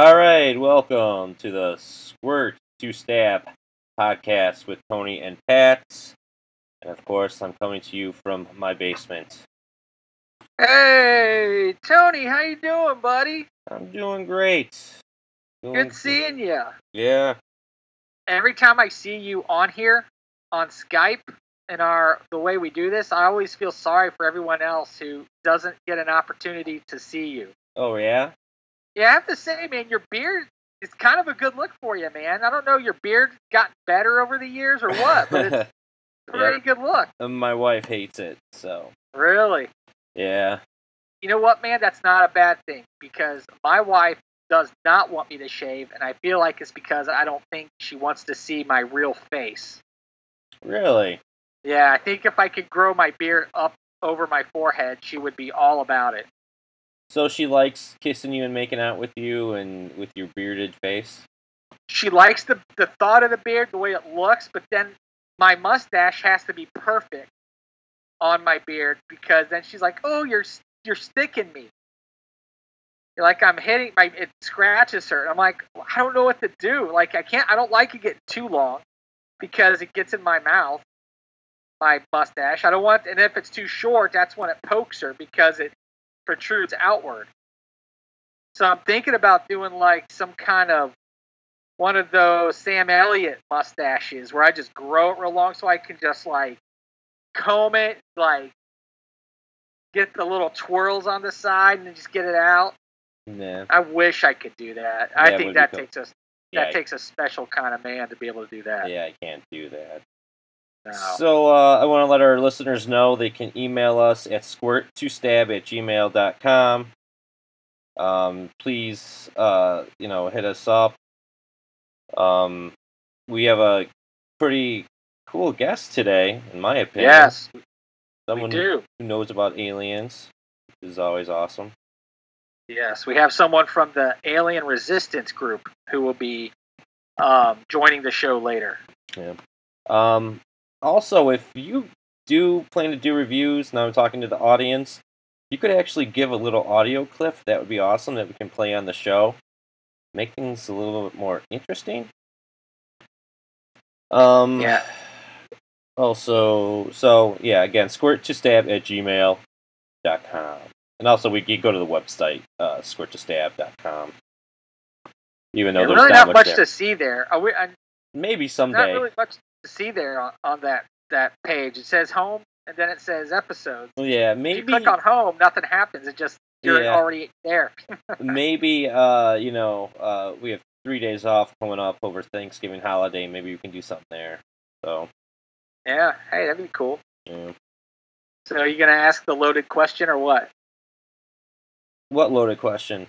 All right, welcome to the Squirt to Stab podcast with Tony and Pat. And of course, I'm coming to you from my basement. Hey, Tony, how you doing, buddy? I'm doing great. Doing Good seeing you. Yeah. Every time I see you on here on Skype and our the way we do this, I always feel sorry for everyone else who doesn't get an opportunity to see you. Oh yeah. Yeah, I have to say, man, your beard is kind of a good look for you, man. I don't know, your beard got better over the years or what, but it's a pretty good look. My wife hates it, so Really. yeah. You know what, man? That's not a bad thing because my wife does not want me to shave, and I feel like it's because I don't think she wants to see my real face. Really. Yeah, I think if I could grow my beard up over my forehead, she would be all about it. So she likes kissing you and making out with you and with your bearded face. She likes the the thought of the beard, the way it looks, but then my mustache has to be perfect on my beard because then she's like, "Oh, you're you're sticking me." Like I'm hitting my it scratches her. I'm like, I don't know what to do. Like I can't. I don't like it getting too long because it gets in my mouth. My mustache. I don't want, and if it's too short, that's when it pokes her because it protrudes outward. So I'm thinking about doing like some kind of one of those Sam Elliott mustaches where I just grow it real long so I can just like comb it, like get the little twirls on the side and then just get it out. Yeah. I wish I could do that. Yeah, I think that cool. takes a Yeah. that takes a special kind of man to be able to do that. Yeah, I can't do that. So uh, I want to let our listeners know they can email us at squirt2stab at gmail.com. Um, please, uh, you know, hit us up. Um, we have a pretty cool guest today, in my opinion. yes, Someone we do. who knows about aliens, which is always awesome. Yes, we have someone from the Alien Resistance group who will be um, joining the show later. Yeah. Um, also, if you do plan to do reviews, now I'm talking to the audience, you could actually give a little audio clip. That would be awesome that we can play on the show. Make things a little bit more interesting. Um, Yeah. Also, so, yeah, again, squirt to stab at gmail.com. And also, we can go to the website, uh, squirt to stab.com. Even though There's there's really not, not much there. to see there. Are we, uh, Maybe not someday. really much see there on, on that that page. It says home and then it says episodes. yeah, If maybe. you click on home, nothing happens. It just you're Yeah. already there. maybe uh you know uh we have three days off coming up over thanksgiving holiday maybe we can do something there so yeah. Hey, that'd be cool. yeah. So are you gonna ask the loaded question or what? what loaded question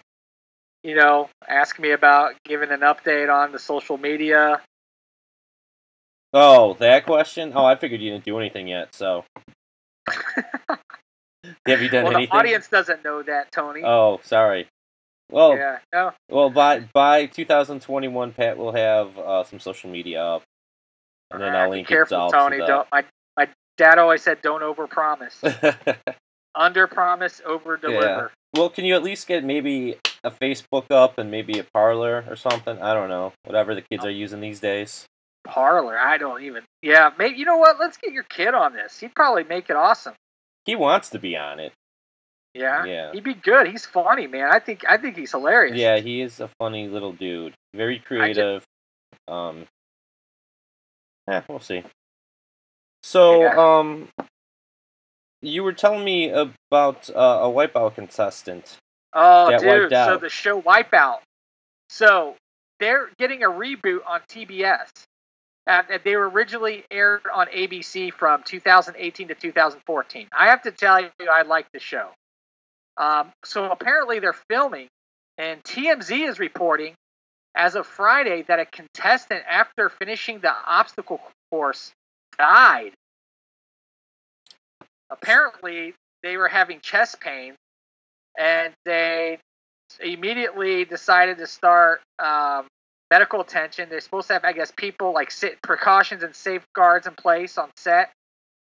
You know, ask me about giving an update on the social media. Oh that question oh i figured you didn't do anything yet so have you done well, anything the audience doesn't know that, Tony. oh sorry well Yeah. No. well by by 2021 pat will have uh some social media up and then right, i'll be link careful, it all Tony. to Don't. My my dad always said, "Don't overpromise. Under promise, over deliver." Well, can you at least get maybe a Facebook up and maybe a Parler or something? I don't know. Whatever the kids are using these days. Parler. I don't even. Yeah. Maybe you know what? Let's get your kid on this. He'd probably make it awesome. He wants to be on it. Yeah. Yeah. He'd be good. He's funny, man. I think. I think he's hilarious. Yeah, he is a funny little dude. Very creative. Um Yeah, we'll see. So, Yeah. um you were telling me about uh, a wipeout contestant. Oh, dude. So the show Wipeout. So they're getting a reboot on TBS. Uh, they were originally aired on ABC from 2018 to 2014. I have to tell you, I like the show. Um, so apparently they're filming, and TMZ is reporting as of Friday that a contestant, after finishing the obstacle course, died. Apparently, they were having chest pain, and they immediately decided to start um, medical attention. They're supposed to have, I guess, people like sit precautions and safeguards in place on set.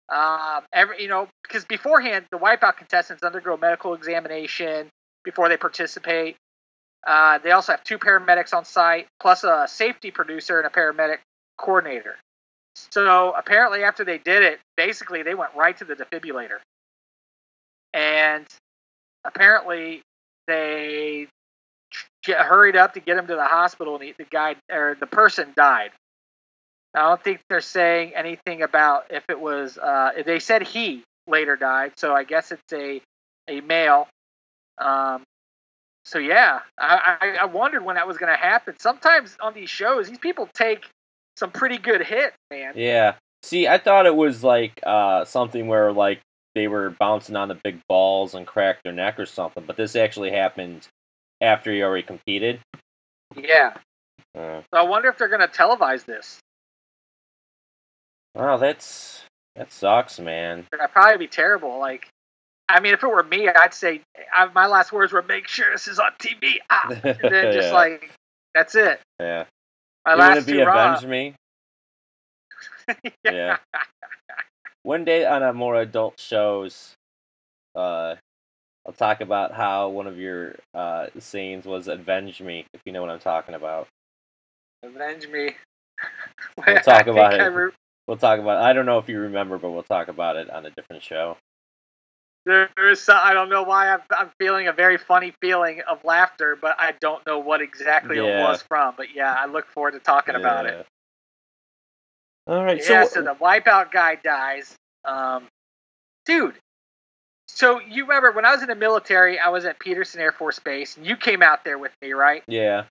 Um, every you know, because beforehand the wipeout contestants undergo medical examination before they participate. Uh, they also have two paramedics on site, plus a safety producer and a paramedic coordinator. So apparently, after they did it, basically they went right to the defibrillator, and apparently they j- hurried up to get him to the hospital, and he, the guy or the person died. I don't think they're saying anything about if it was. Uh, they said he later died, so I guess it's a a male. Um, so yeah, I, I, I wondered when that was going to happen. Sometimes on these shows, these people take some pretty good hits, man. Yeah. See, I thought it was like uh, something where like they were bouncing on the big balls and cracked their neck or something, but this actually happened after he already competed. Yeah. Uh, So I wonder if they're going to televise this. wow, that's that sucks, man. That'd probably be terrible. Like, I mean, if it were me, I'd say I, my last words were, "Make sure this is on TV." Ah, and then just Yeah. like that's it. Yeah. My You want last to be avenge me? Yeah. One day on a more adult shows, uh, I'll talk about how one of your uh, scenes was "Avenge Me," if you know what I'm talking about. Avenge me. We'll talk about it. re- We'll talk about. I don't know if you remember, but we'll talk about it on a different show. there is some, I don't know why I'm, I'm feeling a very funny feeling of laughter, but I don't know what exactly it was from. But yeah, I look forward to talking about it. All right. yeah, so, so the wipeout guy dies. Um, dude, so you remember when I was in the military, I was at Peterson Air Force Base, and you came out there with me, right? yeah.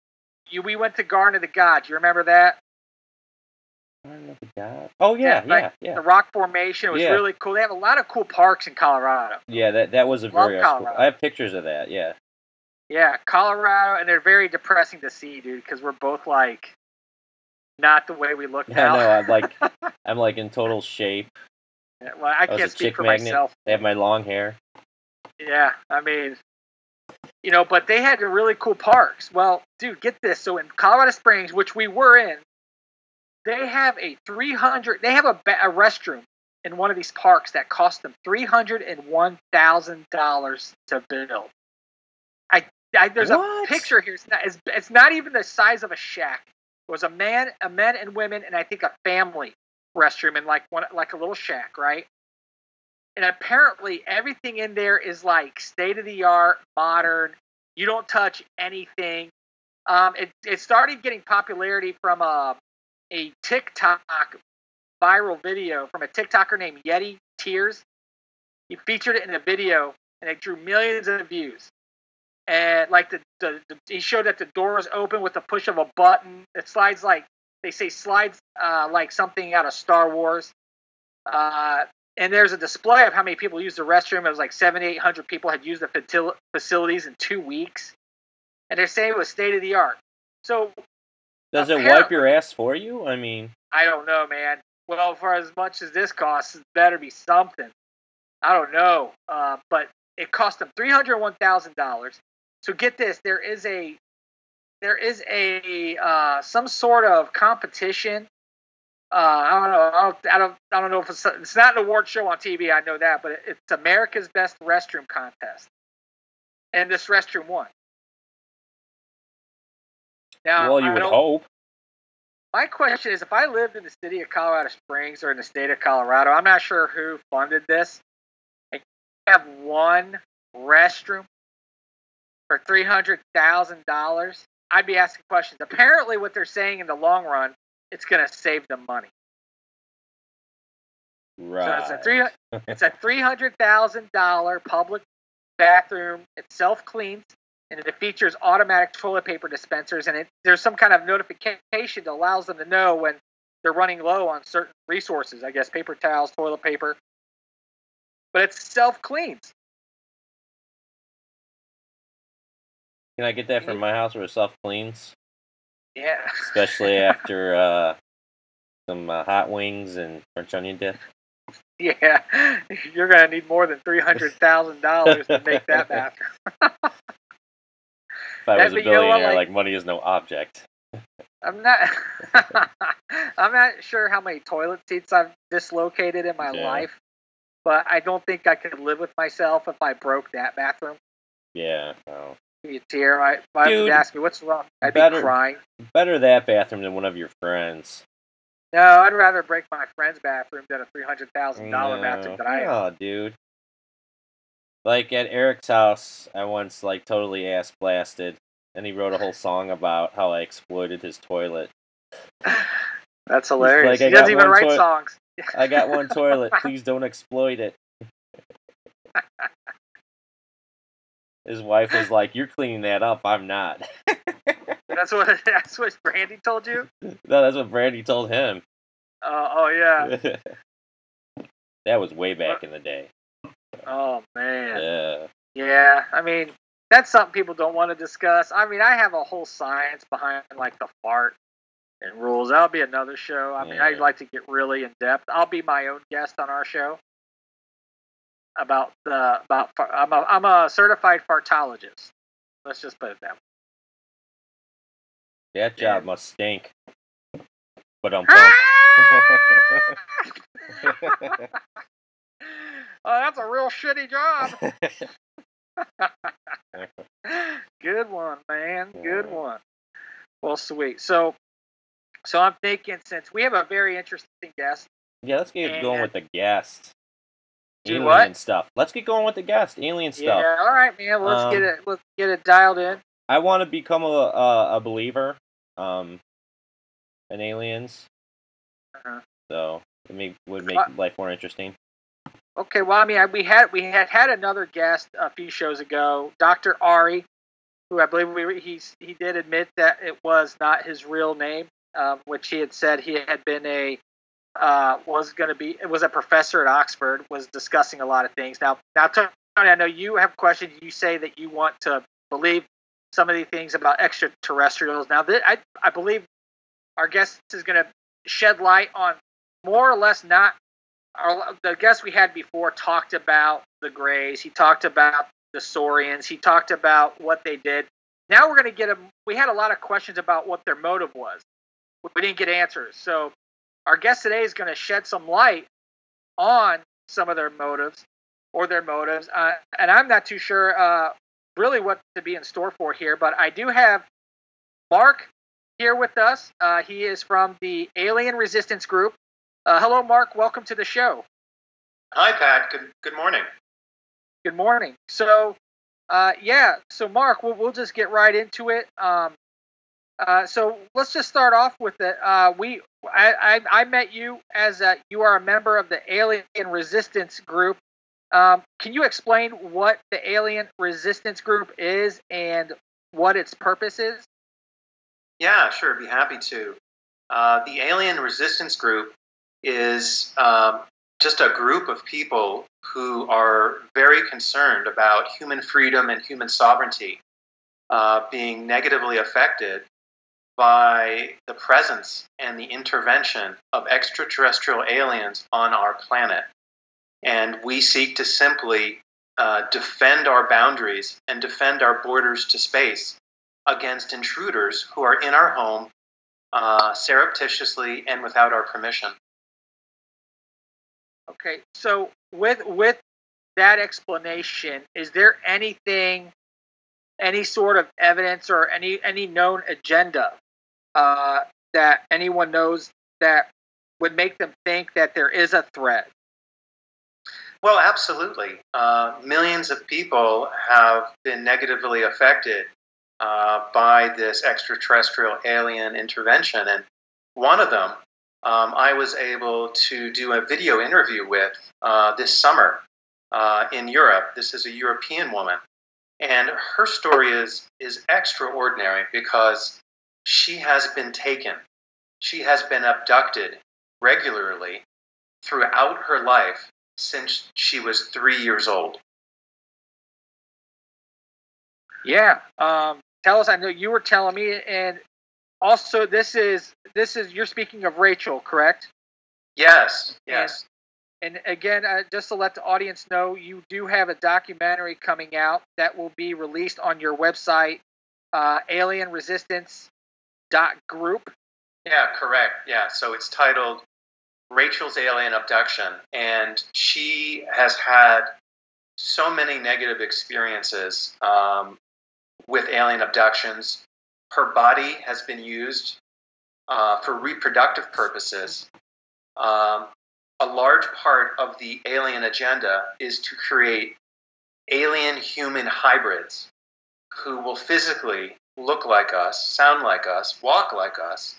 You we went to Garden of the Gods. You remember that? I don't the guy. Oh yeah, Yeah, yeah, like yeah, The rock formation was Yeah. really cool. They have a lot of cool parks in Colorado. yeah. That that was a Love very. cool- Colorado. I have pictures of that. Yeah. Yeah, Colorado, and they're very depressing to see, dude, because we're both like not the way we look I now. know. I'm like, I'm like in total shape. Well, I oh, I can't speak for magnet. myself. They have my long hair. Yeah, I mean, you know, but they had really cool parks. Well, dude, get this. So in Colorado Springs, which we were in, they have a 300, they have a, a restroom in one of these parks that cost them $301,000 to build. I, I there's What? a picture here. It's not, it's, it's not even the size of a shack. It was a man, a men and women, and I think a family restroom in like one, like a little shack, right? and apparently everything in there is like state of the art, modern. You don't touch anything. Um, it it started getting popularity from a a TikTok viral video from a TikToker named Yeti Tears. He featured it in a video, and it drew millions of views. And like the, the, the he showed that the door is open with the push of a button. It slides like they say slides uh, like something out of Star Wars. Uh, and there's a display of how many people use the restroom. It was like seven, eight hundred people had used the fatil- facilities in two weeks, and they're saying it was state of the art. So Does it wipe your ass for you? I mean, I don't know, man. Well, for as much as this costs, it better be something. I don't know, uh, but it cost them three hundred one thousand dollars. So get this: there is a there is a uh, some sort of competition. Uh, I don't know. I don't, I don't. I don't know if it's it's not an award show on TV. I know that, but it's America's Best Restroom Contest, and this restroom won. Now, well, you I would hope. my question is if I lived in the city of Colorado Springs or in the state of Colorado, I'm not sure who funded this. You have one restroom for three hundred thousand dollars. I'd be asking questions. Apparently, what they're saying in the long run, it's going to save them money. Right. So it's a three. It's a three hundred thousand dollar public bathroom. It self cleans and it features automatic toilet paper dispensers. And it, there's some kind of notification that allows them to know when they're running low on certain resources. I guess paper towels, toilet paper. But it's self cleans. Can I get that from my house where it self cleans? Yeah. Especially after uh, some uh, hot wings and French onion dip. Yeah. You're gonna need more than three hundred thousand dollars to make that bathroom. If I Yeah, was a but you know what, billionaire, like- like money is no object. I'm not. I'm not sure how many toilet seats I've dislocated in my Yeah. life, but I don't think I could live with myself if I broke that bathroom. Yeah. A tear. My Dude, would ask me, "What's wrong?" I'd better- be crying. Better that bathroom than one of your friends. No, I'd rather break my friend's bathroom than a three hundred thousand dollar bathroom that I. Oh, dude. Like at Eric's house, I once like totally ass blasted, and he wrote a whole song about how I exploited his toilet. That's hilarious. like, he doesn't even write toi- songs. I got one toilet. Please don't exploit it. His wife was like, "You're cleaning that up. I'm not." That's what that's what Brandy told you. no, that's what Brandy told him. Uh, oh yeah. that was way back in the day. Oh man. Yeah. Yeah. I mean, that's something people don't want to discuss. I mean, I have a whole science behind like the fart and rules. That'll be another show. I mean, Yeah. I'd like to get really in depth. I'll be my own guest on our show about the about. I'm a I'm a certified fartologist. Let's just put it that way. That job must stink. But um. oh, that's a real shitty job. Good one, man. Good one. Well, sweet. So, so I'm thinking since we have a very interesting guest. yeah, let's get going with the guest. Do Alien what? stuff. Let's get going with the guest. Alien stuff. Yeah. All right, man. Let's get Um, it. Let's get it dialed in. I want to become a, a a believer, um, in aliens. Uh-huh. So it make, would make What? life more interesting. Okay. Well, I mean, I, we had we had had another guest a few shows ago, Doctor Ari, who I believe we he's he did admit that it was not his real name, um, which he had said he had been a uh, was going to be was a professor at Oxford, was discussing a lot of things. Now, now Tony, I know you have questions. You say that you want to believe some of the things about extraterrestrials. Now, I I believe our guest is going to shed light on more or less not our, the guest we had before talked about the Greys. He talked about the Saurians. He talked about what they did. Now we're going to get a. We had a lot of questions about what their motive was. We didn't get answers. So our guest today is going to shed some light on some of their motives or their motives. Uh, and I'm not too sure uh, really what to be in store for here, but I do have Mark here with us. Uh, he is from the Alien Resistance Group. Uh, hello, Mark. Welcome to the show. Hi, Pat. Good good morning. Good morning. So, uh, yeah. So, Mark, we'll, we'll just get right into it. Um, uh, so let's just start off with it. Uh, we, I, I, I met you as a, you are a member of the Alien Resistance Group. Um, can you explain what the Alien Resistance Group is and what its purpose is? Yeah, sure. I'd be happy to. Uh, the Alien Resistance Group is um, just a group of people who are very concerned about human freedom and human sovereignty uh, being negatively affected by the presence and the intervention of extraterrestrial aliens on our planet. And we seek to simply uh, defend our boundaries and defend our borders to space against intruders who are in our home uh, surreptitiously and without our permission. Okay, so with with that explanation, is there anything, any sort of evidence or any any known agenda uh, that anyone knows that would make them think that there is a threat? Well, absolutely. Uh, millions of people have been negatively affected uh, by this extraterrestrial alien intervention. And one of them um, I was able to do a video interview with uh, this summer uh, in Europe. This is a European woman. And her story is, is extraordinary because she has been taken, she has been abducted regularly throughout her life since she was three years old. Yeah. Um, tell us. I know you were telling me, and also this is this is you're speaking of Rachel, correct? Yes, yes. And again, uh, just to let the audience know, you do have a documentary coming out that will be released on your website, uh, alienresistance.group. Yeah, correct. Yeah, so it's titled Rachel's Alien Abduction, and she has had so many negative experiences um, with alien abductions. Her body has been used uh, for reproductive purposes. Um, a large part of the alien agenda is to create alien human hybrids who will physically look like us, sound like us, walk like us,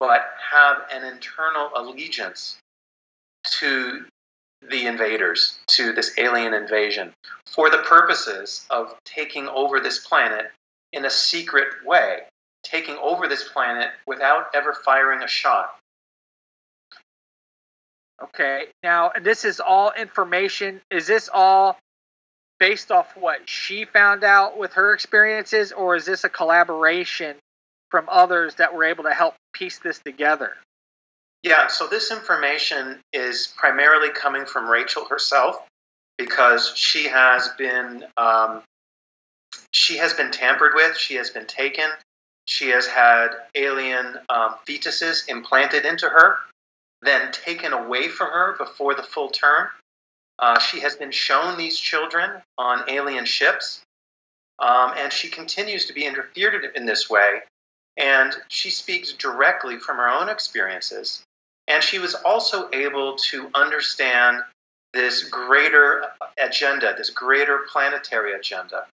but have an internal allegiance to the invaders, to this alien invasion, for the purposes of taking over this planet in a secret way, taking over this planet without ever firing a shot. Okay, now this is all information. Is this all based off what she found out with her experiences, or is this a collaboration from others that were able to help piece this together? Yeah, so this information is primarily coming from Rachel herself because she has been um, she has been tampered with, she has been taken, she has had alien um, fetuses implanted into her, then taken away from her before the full term. Uh, she has been shown these children on alien ships, um, and she continues to be interfered in this way. And she speaks directly from her own experiences. And she was also able to understand this greater agenda, this greater planetary agenda,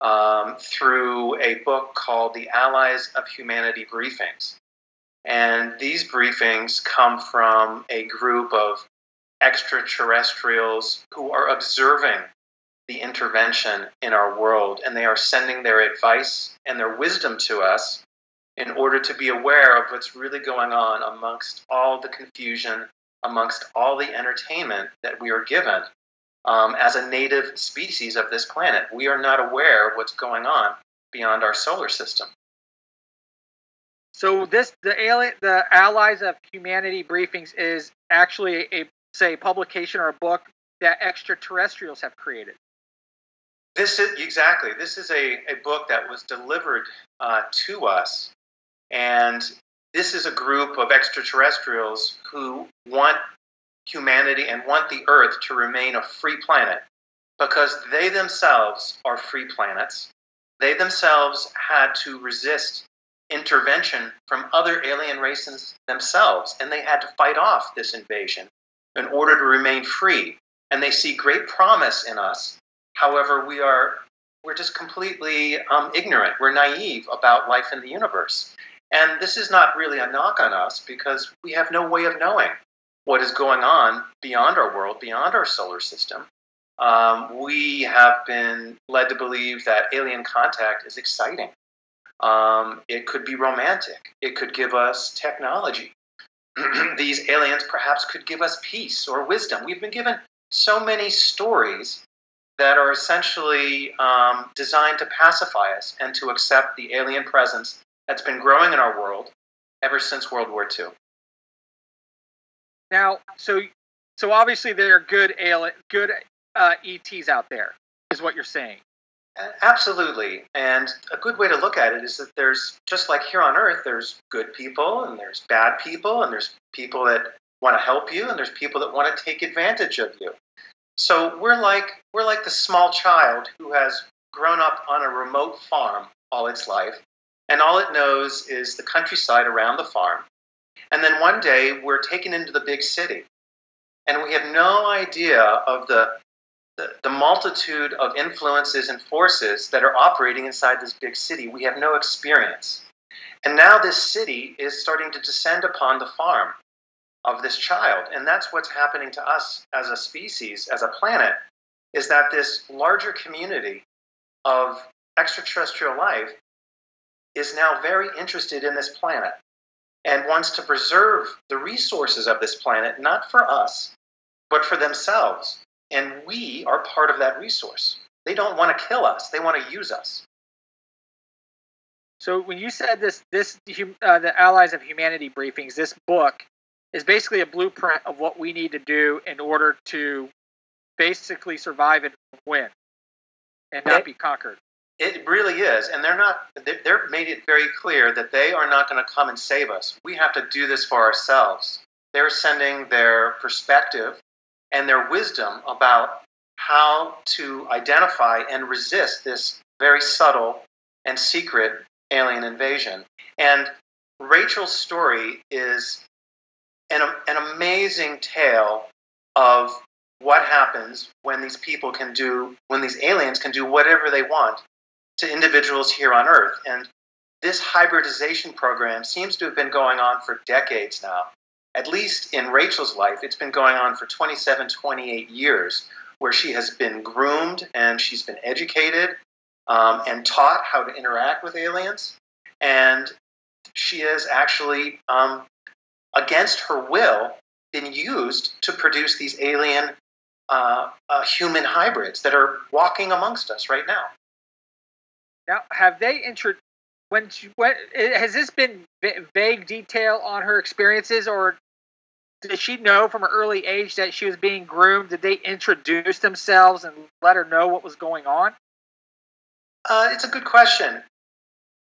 um, through a book called The Allies of Humanity Briefings. And these briefings come from a group of extraterrestrials who are observing the intervention in our world, and they are sending their advice and their wisdom to us in order to be aware of what's really going on amongst all the confusion, amongst all the entertainment that we are given. Um, as a native species of this planet, we are not aware of what's going on beyond our solar system. So this the the Allies of Humanity briefings is actually a say publication or a book that extraterrestrials have created. This is exactly. This is a, a book that was delivered uh, to us, and this is a group of extraterrestrials who want humanity and want the Earth to remain a free planet because they themselves are free planets. They themselves had to resist intervention from other alien races themselves, and they had to fight off this invasion in order to remain free. And they see great promise in us. However, we are we're just completely um, ignorant. We're naive about life in the universe. And this is not really a knock on us because we have no way of knowing what is going on beyond our world, beyond our solar system. Um, we have been led to believe that alien contact is exciting. Um, it could be romantic. It could give us technology. these aliens perhaps could give us peace or wisdom. We've been given so many stories that are essentially um, designed to pacify us and to accept the alien presence that's been growing in our world ever since World War II. Now, so so obviously there are good alien, good uh, ETs out there, is what you're saying. Absolutely. And a good way to look at it is that there's, just like here on Earth, there's good people and there's bad people and there's people that want to help you and there's people that want to take advantage of you. So we're like, we're like the small child who has grown up on a remote farm all its life. And all it knows is the countryside around the farm. And then one day we're taken into the big city. And we have no idea of the the, multitude of influences and forces that are operating inside this big city. We have no experience. And now this city is starting to descend upon the farm of this child. And that's what's happening to us as a species, as a planet, is that this larger community of extraterrestrial life is now very interested in this planet and wants to preserve the resources of this planet, not for us, but for themselves. And we are part of that resource. They don't want to kill us, they want to use us. So when you said this, this uh, the Allies of Humanity briefings, this book is basically a blueprint of what we need to do in order to basically survive and win, and not it, be conquered. It really is, and they're not. They're made it very clear that they are not going to come and save us. We have to do this for ourselves. They're sending their perspective and their wisdom about how to identify and resist this very subtle and secret alien invasion. And Rachel's story is an, an amazing tale of what happens when these people can do, when these aliens can do whatever they want to individuals here on Earth. And this hybridization program seems to have been going on for decades now. At least in Rachel's life, it's been going on for 27, 28 years, where she has been groomed and she's been educated um, and taught how to interact with aliens. And she is actually, um, against her will, been used to produce these alien uh, uh, human hybrids that are walking amongst us right now. Now, have they introduced? When, when has this been vague detail on her experiences, or did she know from an early age that she was being groomed? Did they introduce themselves and let her know what was going on? Uh, it's a good question,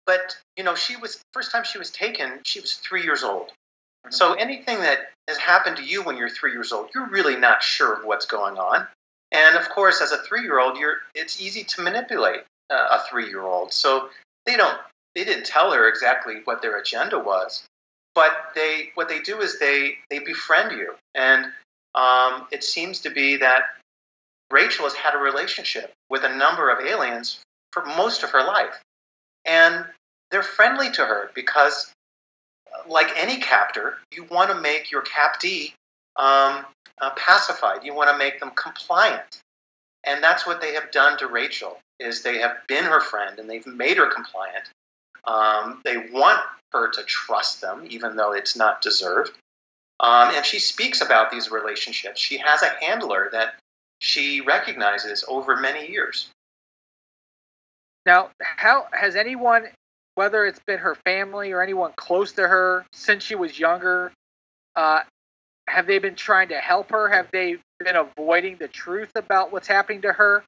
but you know, she was first time she was taken. She was three years old. Mm-hmm. So anything that has happened to you when you're three years old, you're really not sure of what's going on. And of course, as a three-year-old, you're it's easy to manipulate uh, a three-year-old. So they don't they didn't tell her exactly what their agenda was, but they what they do is they they befriend you, and um, it seems to be that Rachel has had a relationship with a number of aliens for most of her life, and they're friendly to her because like any captor, you want to make your captee um, uh, pacified. You want to make them compliant, and that's what they have done to Rachel. Is they have been her friend and they've made her compliant. Um, they want her to trust them, even though it's not deserved. Um, and she speaks about these relationships. She has a handler that she recognizes over many years. Now, how has anyone whether it's been her family or anyone close to her since she was younger, uh, have they been trying to help her? Have they been avoiding the truth about what's happening to her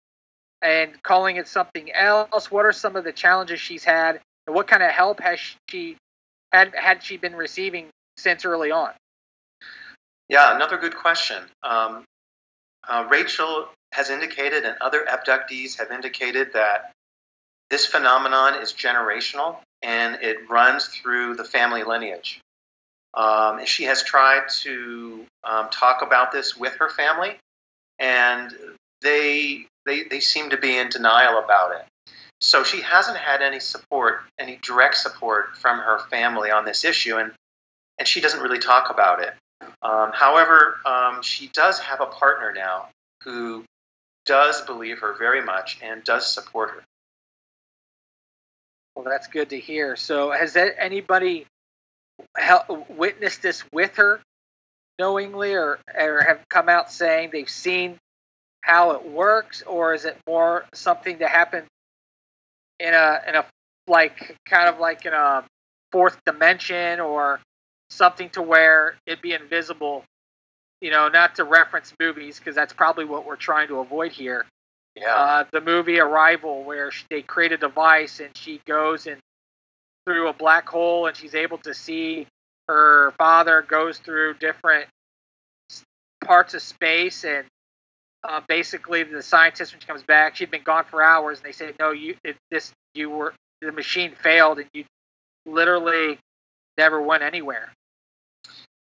and calling it something else? What are some of the challenges she's had, what kind of help has she had had she been receiving since early on? Yeah, another good question. Um, uh, Rachel has indicated, and other abductees have indicated that this phenomenon is generational and it runs through the family lineage. Um, and she has tried to um, talk about this with her family, and they, they, they seem to be in denial about it. So she hasn't had any support, any direct support from her family on this issue, and, and she doesn't really talk about it. Um, however, um, she does have a partner now who does believe her very much and does support her. Well, that's good to hear. So, has anybody witnessed this with her knowingly, or or have come out saying they've seen how it works, or is it more something that happened in a in a like kind of like in a fourth dimension, or something to where it'd be invisible? You know, not to reference movies because that's probably what we're trying to avoid here. Yeah. Uh, the movie Arrival, where they create a device and she goes and through a black hole and she's able to see her father goes through different parts of space and uh, basically the scientist when she comes back she'd been gone for hours and they say no you it, this you were the machine failed and you literally never went anywhere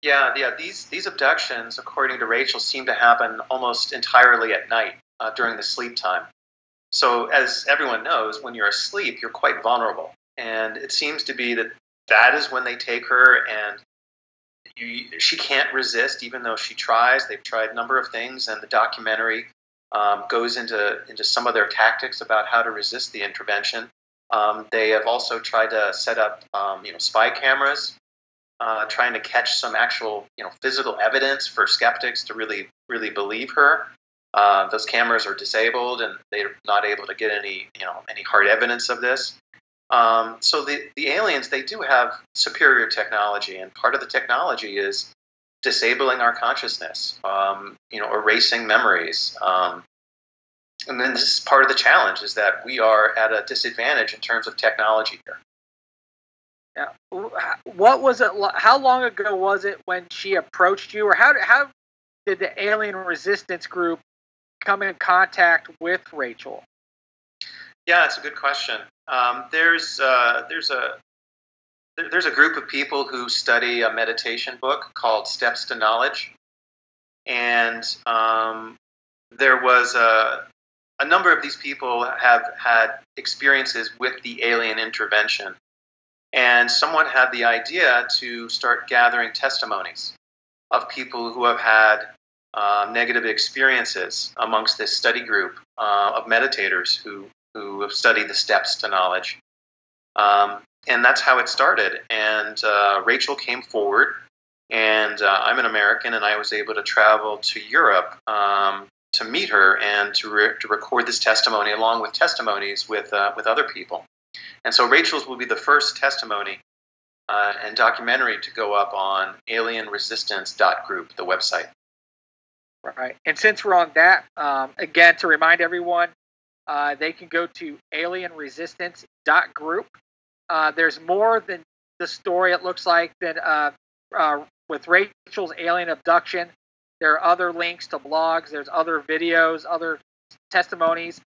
yeah yeah these these abductions according to rachel seem to happen almost entirely at night uh, during the sleep time. So, as everyone knows, when you're asleep, you're quite vulnerable. And it seems to be that that is when they take her, and you, she can't resist, even though she tries. They've tried a number of things, and the documentary um, goes into, into some of their tactics about how to resist the intervention. Um, they have also tried to set up um, you know, spy cameras, uh, trying to catch some actual you know, physical evidence for skeptics to really, really believe her. Uh, those cameras are disabled and they're not able to get any, you know, any hard evidence of this. Um, so the, the aliens, they do have superior technology, and part of the technology is disabling our consciousness, um, you know, erasing memories. Um, and then this is part of the challenge is that we are at a disadvantage in terms of technology here. Yeah. What was it? How long ago was it when she approached you, or how how did the alien resistance group come in contact with Rachel? Yeah, it's a good question. Um, there's uh, there's a there's a group of people who study a meditation book called Steps to Knowledge, and um, there was a a number of these people have had experiences with the alien intervention, and someone had the idea to start gathering testimonies of people who have had uh, negative experiences amongst this study group uh, of meditators who, who have studied the steps to knowledge. Um, and that's how it started. And uh, Rachel came forward, and uh, I'm an American, and I was able to travel to Europe um, to meet her and to, re- to record this testimony along with testimonies with, uh, with other people. And so Rachel's will be the first testimony uh, and documentary to go up on alienresistance.group, the website. Right. And since we're on that, um, again, to remind everyone, uh, they can go to alienresistance.group. Uh, there's more than the story, it looks like, than uh, uh, with Rachel's alien abduction. There are other links to blogs, there's other videos, other testimonies.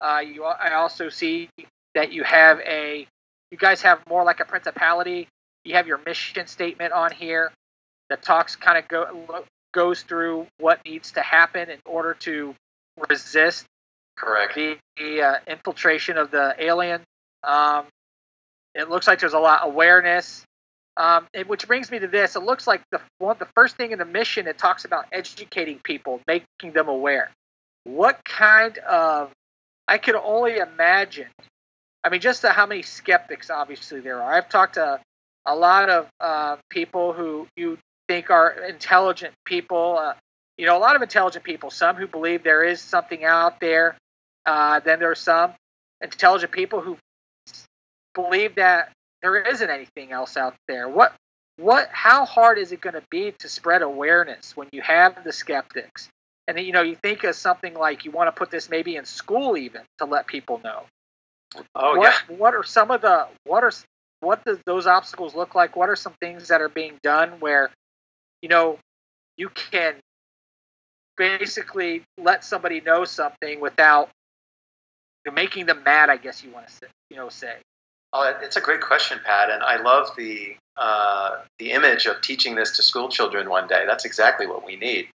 Uh, you, I also see that you have a, you guys have more like a principality. You have your mission statement on here that talks kind of go goes through what needs to happen in order to resist correct the, the uh, infiltration of the alien. Um, it looks like there's a lot of awareness, um, and, which brings me to this. It looks like the one, the first thing in the mission it talks about educating people, making them aware. What kind of I could only imagine. I mean, just how many skeptics obviously there are. I've talked to a lot of uh, people who you think are intelligent people. Uh, you know, a lot of intelligent people. Some who believe there is something out there. Uh, then there are some intelligent people who believe that there isn't anything else out there. What, what, how hard is it going to be to spread awareness when you have the skeptics? And you know, you think of something like you want to put this maybe in school even to let people know. Oh what, yeah. What are some of the what are what does those obstacles look like? What are some things that are being done where you know, you can basically let somebody know something without making them mad. I guess you want to say, you know, say. Oh, it's a great question, Pat, and I love the uh, the image of teaching this to school children one day. That's exactly what we need.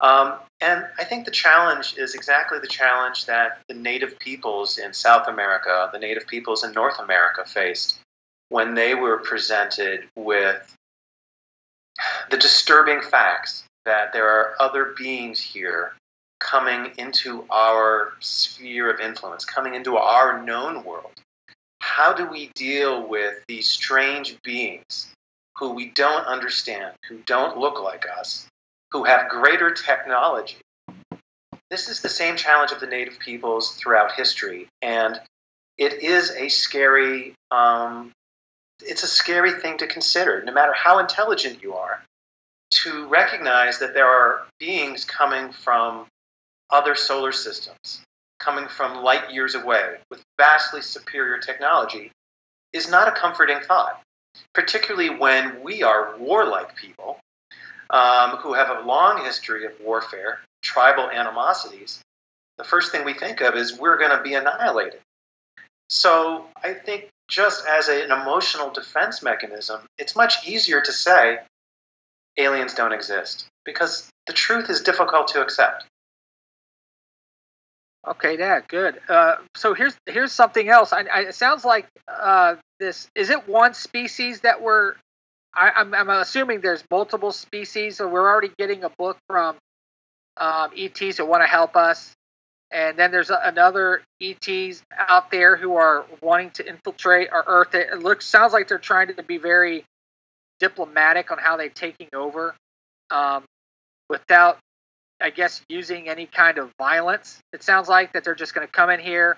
Um, and I think the challenge is exactly the challenge that the native peoples in South America, the native peoples in North America faced when they were presented with the disturbing facts that there are other beings here coming into our sphere of influence, coming into our known world. How do we deal with these strange beings who we don't understand, who don't look like us, who have greater technology? This is the same challenge of the native peoples throughout history, and it is a scary um, it's a scary thing to consider, no matter how intelligent you are, to recognize that there are beings coming from other solar systems, coming from light years away with vastly superior technology, is not a comforting thought, particularly when we are warlike people um, who have a long history of warfare, tribal animosities. The first thing we think of is we're going to be annihilated. So I think just as a, an emotional defense mechanism, it's much easier to say aliens don't exist because the truth is difficult to accept. Okay, yeah, good. Uh, so here's here's something else. I, I, it sounds like uh, this is it one species that we're. I, am I'm, I'm assuming there's multiple species, so we're already getting a book from um, ETs that want to help us and then there's another ETs out there who are wanting to infiltrate our Earth. It looks sounds like they're trying to be very diplomatic on how they're taking over, um, without, I guess, using any kind of violence. It sounds like that they're just going to come in here,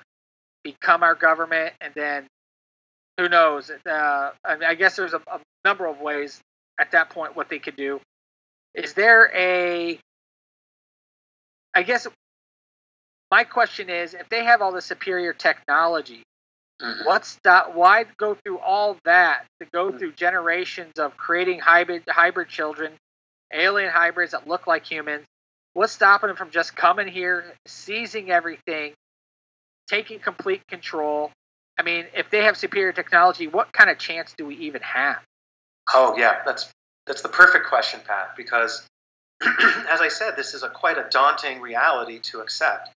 become our government, and then who knows? Uh, I, mean, I guess there's a, a number of ways at that point what they could do. Is there a I guess my question is if they have all the superior technology mm-hmm. what's that why go through all that to go mm-hmm. through generations of creating hybrid hybrid children alien hybrids that look like humans what's stopping them from just coming here seizing everything taking complete control I mean, if they have superior technology, what kind of chance do we even have? Oh yeah, that's that's the perfect question, Pat, because as I said, this is a quite a daunting reality to accept.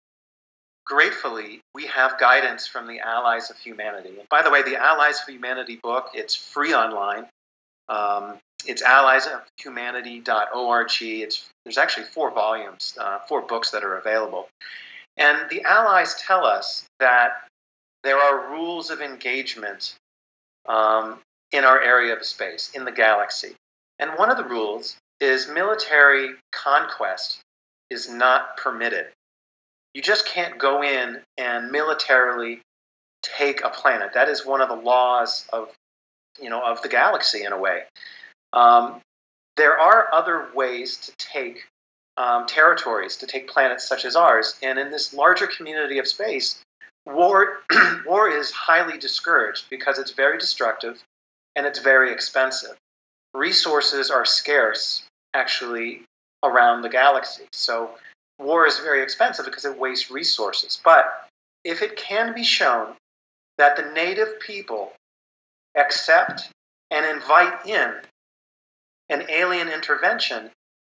Gratefully, we have guidance from the Allies of Humanity. And by the way, the Allies of Humanity book, it's free online. Um, it's alliesofhumanity.org. It's there's actually four volumes, uh, four books that are available. And the Allies tell us that there are rules of engagement um, in our area of space, in the galaxy. And one of the rules is military conquest is not permitted. You just can't go in and militarily take a planet. That is one of the laws of, you know, of the galaxy in a way. Um, there are other ways to take um, territories, to take planets such as ours, and in this larger community of space, war war is highly discouraged because it's very destructive and it's very expensive. Resources are scarce, actually, around the galaxy. So war is very expensive because it wastes resources. But if it can be shown that the native people accept and invite in an alien intervention,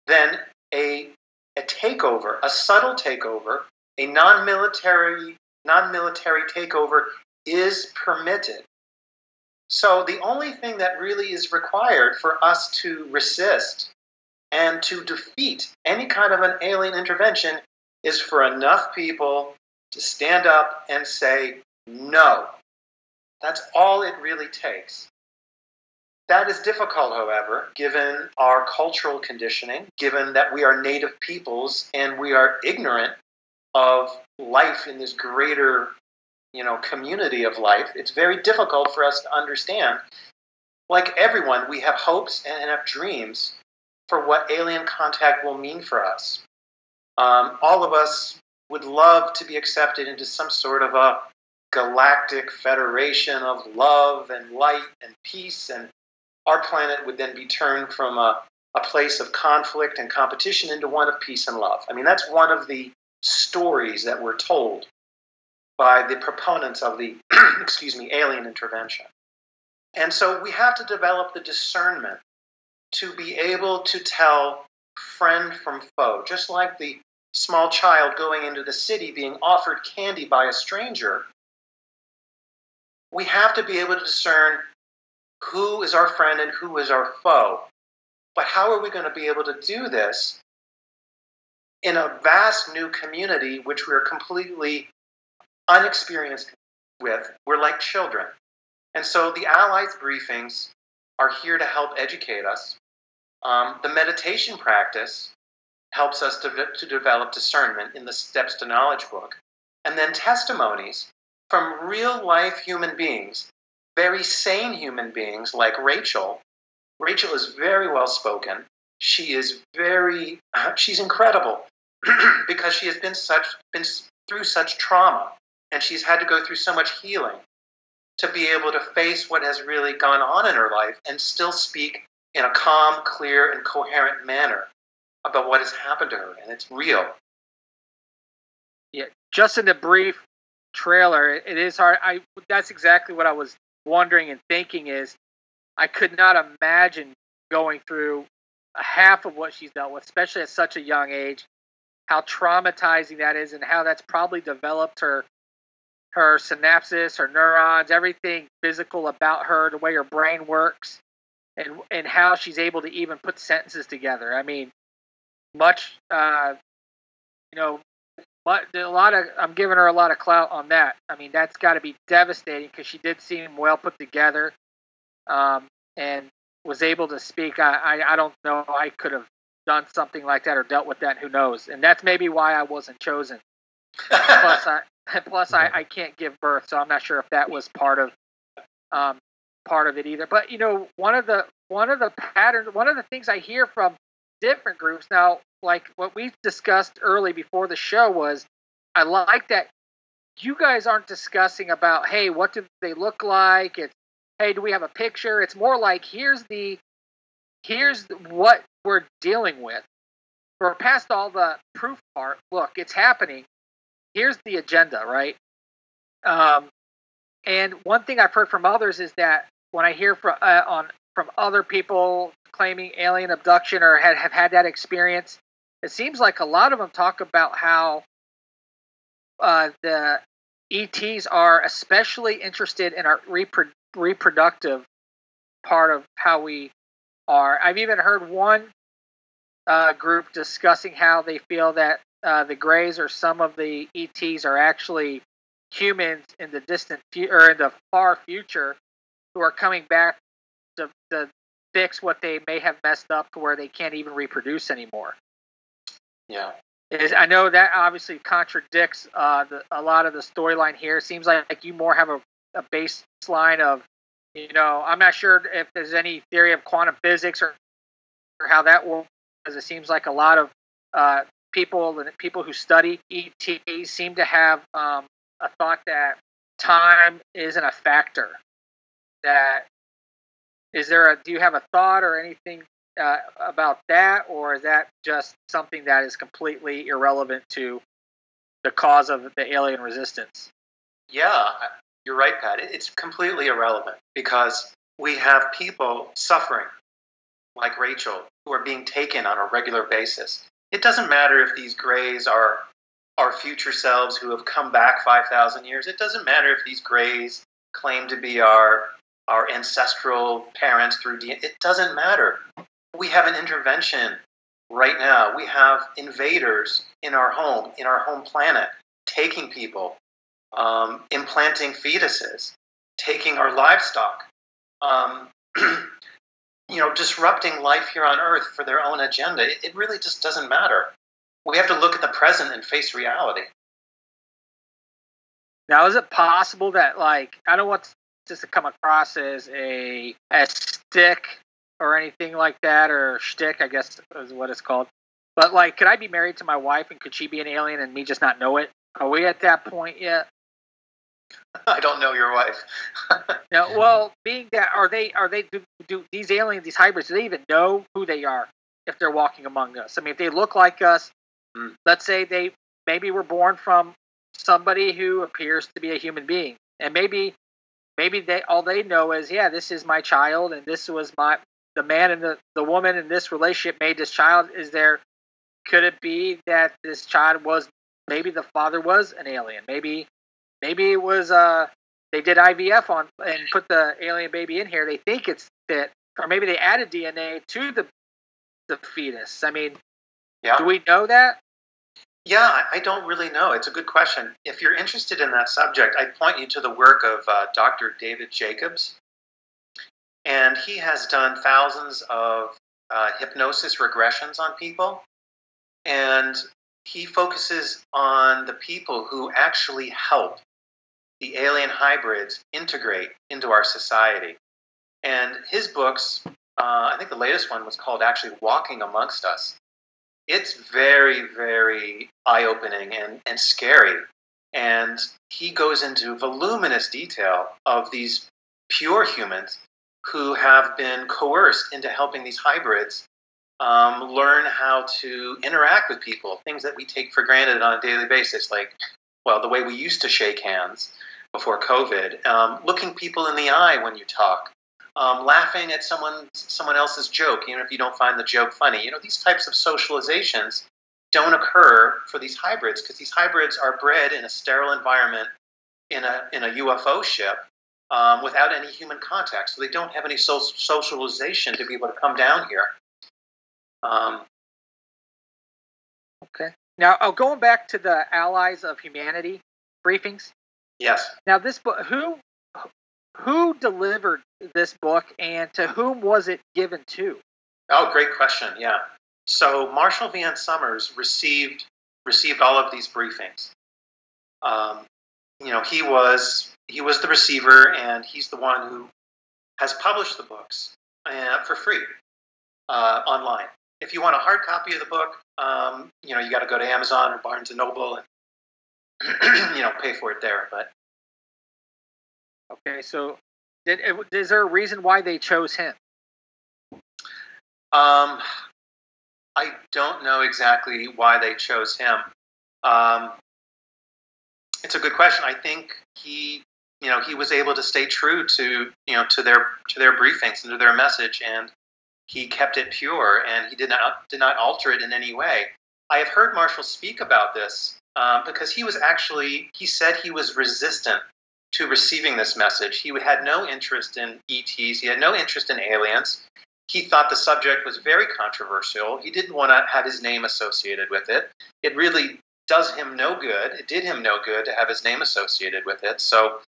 then a, a takeover, a subtle takeover, a non-military non-military takeover is permitted. So the only thing that really is required for us to resist and to defeat any kind of an alien intervention is for enough people to stand up and say no. That's all it really takes. That is difficult, however, given our cultural conditioning, given that we are native peoples and we are ignorant of life in this greater you know community of life it's very difficult for us to understand. Like everyone we have hopes and have dreams for what alien contact will mean for us. Um, all of us would love to be accepted into some sort of a galactic federation of love and light and peace and our planet would then be turned from a, a place of conflict and competition into one of peace and love. I mean that's one of the stories that were told by the proponents of the excuse me alien intervention. And so we have to develop the discernment to be able to tell friend from foe. Just like the small child going into the city being offered candy by a stranger we have to be able to discern who is our friend and who is our foe but how are we going to be able to do this in a vast new community which we're completely unexperienced with. We're like children. And so the Allies briefings are here to help educate us. Um, the meditation practice helps us to, to develop discernment in the Steps to Knowledge book. And then testimonies from real life human beings, very sane human beings like Rachel. Rachel is very well spoken. She is very, she's incredible. because she has been such been through such trauma and she's had to go through so much healing to be able to face what has really gone on in her life and still speak in a calm, clear, and coherent manner about what has happened to her, and it's real. Yeah, just in the brief trailer, it is hard. I that's exactly what I was wondering and thinking is I could not imagine going through a half of what she's dealt with, especially at such a young age, how traumatizing that is and how that's probably developed her her synapses, her neurons, everything physical about her, the way her brain works, and and how she's able to even put sentences together. I mean, much, uh, you know, a lot of I'm giving her a lot of clout on that. I mean, that's got to be devastating because she did seem well put together, um, and was able to speak. I, I I don't know. I could have done something like that or dealt with that. Who knows? And that's maybe why I wasn't chosen. plus, I plus I, I can't give birth, so I'm not sure if that was part of um, part of it either. But you know, one of the one of the patterns, one of the things I hear from different groups now, like what we discussed early before the show, was I like that you guys aren't discussing about hey, what do they look like? It's hey, do we have a picture? It's more like here's the here's what we're dealing with. We're past all the proof part. Look, it's happening. Here's the agenda, right? Um, And one thing I've heard from others is that when I hear from uh, on from other people claiming alien abduction or had, have had that experience, it seems like a lot of them talk about how uh, the ETs are especially interested in our repro- reproductive part of how we are. I've even heard one uh, group discussing how they feel that uh, the Greys or some of the ETs are actually humans in the distant fu- or in the far future who are coming back to, to fix what they may have messed up to where they can't even reproduce anymore. Yeah. Is I know that obviously contradicts uh, the, a lot of the storyline here. It seems like, like you more have a, a baseline of, you know, I'm not sure if there's any theory of quantum physics or, or how that works, because it seems like a lot of uh, people and people who study ETs seem to have um, a thought that time isn't a factor. That is there a do you have a thought or anything uh, about that, or is that just something that is completely irrelevant to the cause of the alien resistance? Yeah, you're right, Pat. It's completely irrelevant because we have people suffering, like Rachel, who are being taken on a regular basis. It doesn't matter if these grays are our future selves who have come back 5,000 years. It doesn't matter if these grays claim to be our our ancestral parents through DNA. It doesn't matter. We have an intervention right now. We have invaders in our home, in our home planet, taking people, um, implanting fetuses, taking our livestock, um, you know, disrupting life here on Earth for their own agenda. It, it really just doesn't matter. We have to look at the present and face reality. Now, is it possible that, like, I don't want this to come across as a a stick or anything like that, or shtick, I guess is what it's called. But like, could I be married to my wife, and could she be an alien and me just not know it? Are we at that point yet? I don't know your wife. no, well, being that are they are they do, do these aliens, these hybrids, do they even know who they are if they're walking among us? I mean, if they look like us, Mm. let's say they maybe were born from somebody who appears to be a human being, and maybe maybe they all they know is yeah, this is my child, and this was my the man and the the woman in this relationship made this child. Is there could it be that this child was maybe the father was an alien? Maybe maybe it was uh they did IVF on and put the alien baby in here. They think it's that, or maybe they added DNA to the the fetus. I mean, yeah. do we know that? Yeah, I- I don't really know. It's a good question. If you're interested in that subject, I'd point you to the work of uh, Dr. David Jacobs. And he has done thousands of uh, hypnosis regressions on people. And he focuses on the people who actually help the alien hybrids integrate into our society. And his books, uh, I think the latest one was called actually Walking Amongst Us it's very, very eye opening and, and scary. And he goes into voluminous detail of these pure humans who have been coerced into helping these hybrids um, learn how to interact with people, things that we take for granted on a daily basis, like, well, the way we used to shake hands before COVID, um, looking people in the eye when you talk, um, laughing at someone someone else's joke, even if you don't find the joke funny. You know, these types of socializations don't occur for these hybrids because these hybrids are bred in a sterile environment in a in a UFO ship um, without any human contact, so they don't have any so- socialization to be able to come down here. Um, Okay. Now, oh, going back to the Allies of Humanity briefings. yes. Now, this book, who who delivered this book, and to whom was it given to? Oh, great question. Yeah. So Marshall Vian Summers received received all of these briefings. Um, you know, he was he was the receiver, and he's the one who has published the books uh, for free uh, online. If you want a hard copy of the book, um, you know, you got to go to Amazon or Barnes and Noble and you know pay for it there. But Okay, so did, is there a reason why they chose him? Um, I don't know exactly why they chose him. Um, it's a good question. I think he you know, he was able to stay true to you know to their to their briefings and to their message, and he kept it pure, and he did not did not alter it in any way. I have heard Marshall speak about this um, because he was actually he said he was resistant to receiving this message. He had no interest in ETs. He had no interest in aliens. He thought the subject was very controversial. He didn't want to have his name associated with it. It really does him no good. It did him no good to have his name associated with it. So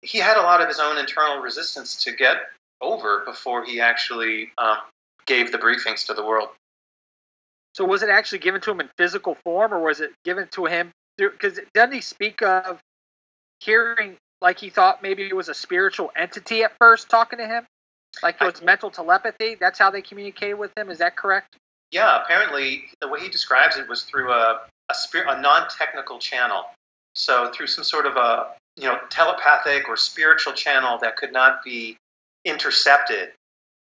he had a lot of his own internal resistance to get over before he actually um, gave the briefings to the world. So was it actually given to him in physical form, or was it given to him? Because doesn't he speak of hearing like he thought maybe it was a spiritual entity at first talking to him, like it was I, mental telepathy? That's how they communicated with him. Is that correct? Yeah, apparently the way he describes it was through a a, spirit, a non-technical channel. So through some sort of a you know telepathic or spiritual channel that could not be intercepted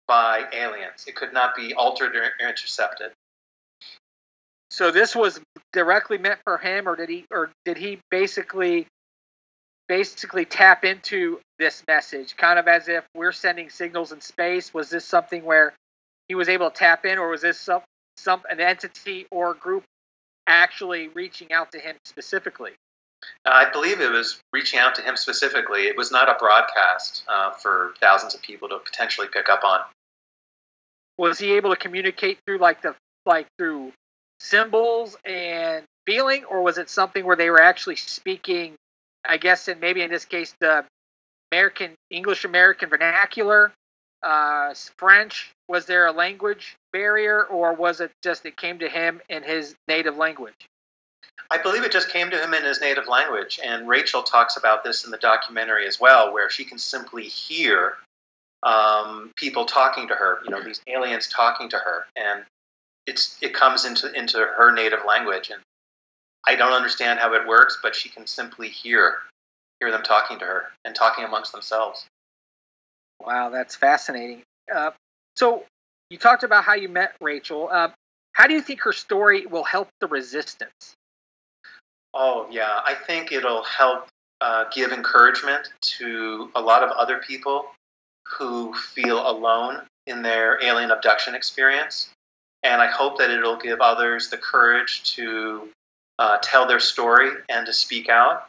by aliens. It could not be altered or intercepted. So this was directly meant for him, or did he, or did he basically, basically tap into this message, kind of as if we're sending signals in space? Was this something where he was able to tap in, or was this some, some an entity or group actually reaching out to him specifically? I believe it was reaching out to him specifically. It was not a broadcast uh, for thousands of people to potentially pick up on. Was he able to communicate through like the like through symbols and feeling, or was it something where they were actually speaking? I guess, and maybe in this case, the American English American vernacular, uh, French. Was there a language barrier, or was it just it came to him in his native language? I believe it just came to him in his native language, and Rachel talks about this in the documentary as well, where she can simply hear um, people talking to her. You know, these aliens talking to her, and it's it comes into into her native language, and I don't understand how it works, but she can simply hear hear them talking to her and talking amongst themselves. Wow, that's fascinating. Uh, so you talked about how you met Rachel. Uh, how do you think her story will help the resistance? Oh yeah, I think it'll help uh, give encouragement to a lot of other people who feel alone in their alien abduction experience and I hope that it'll give others the courage to uh, tell their story and to speak out.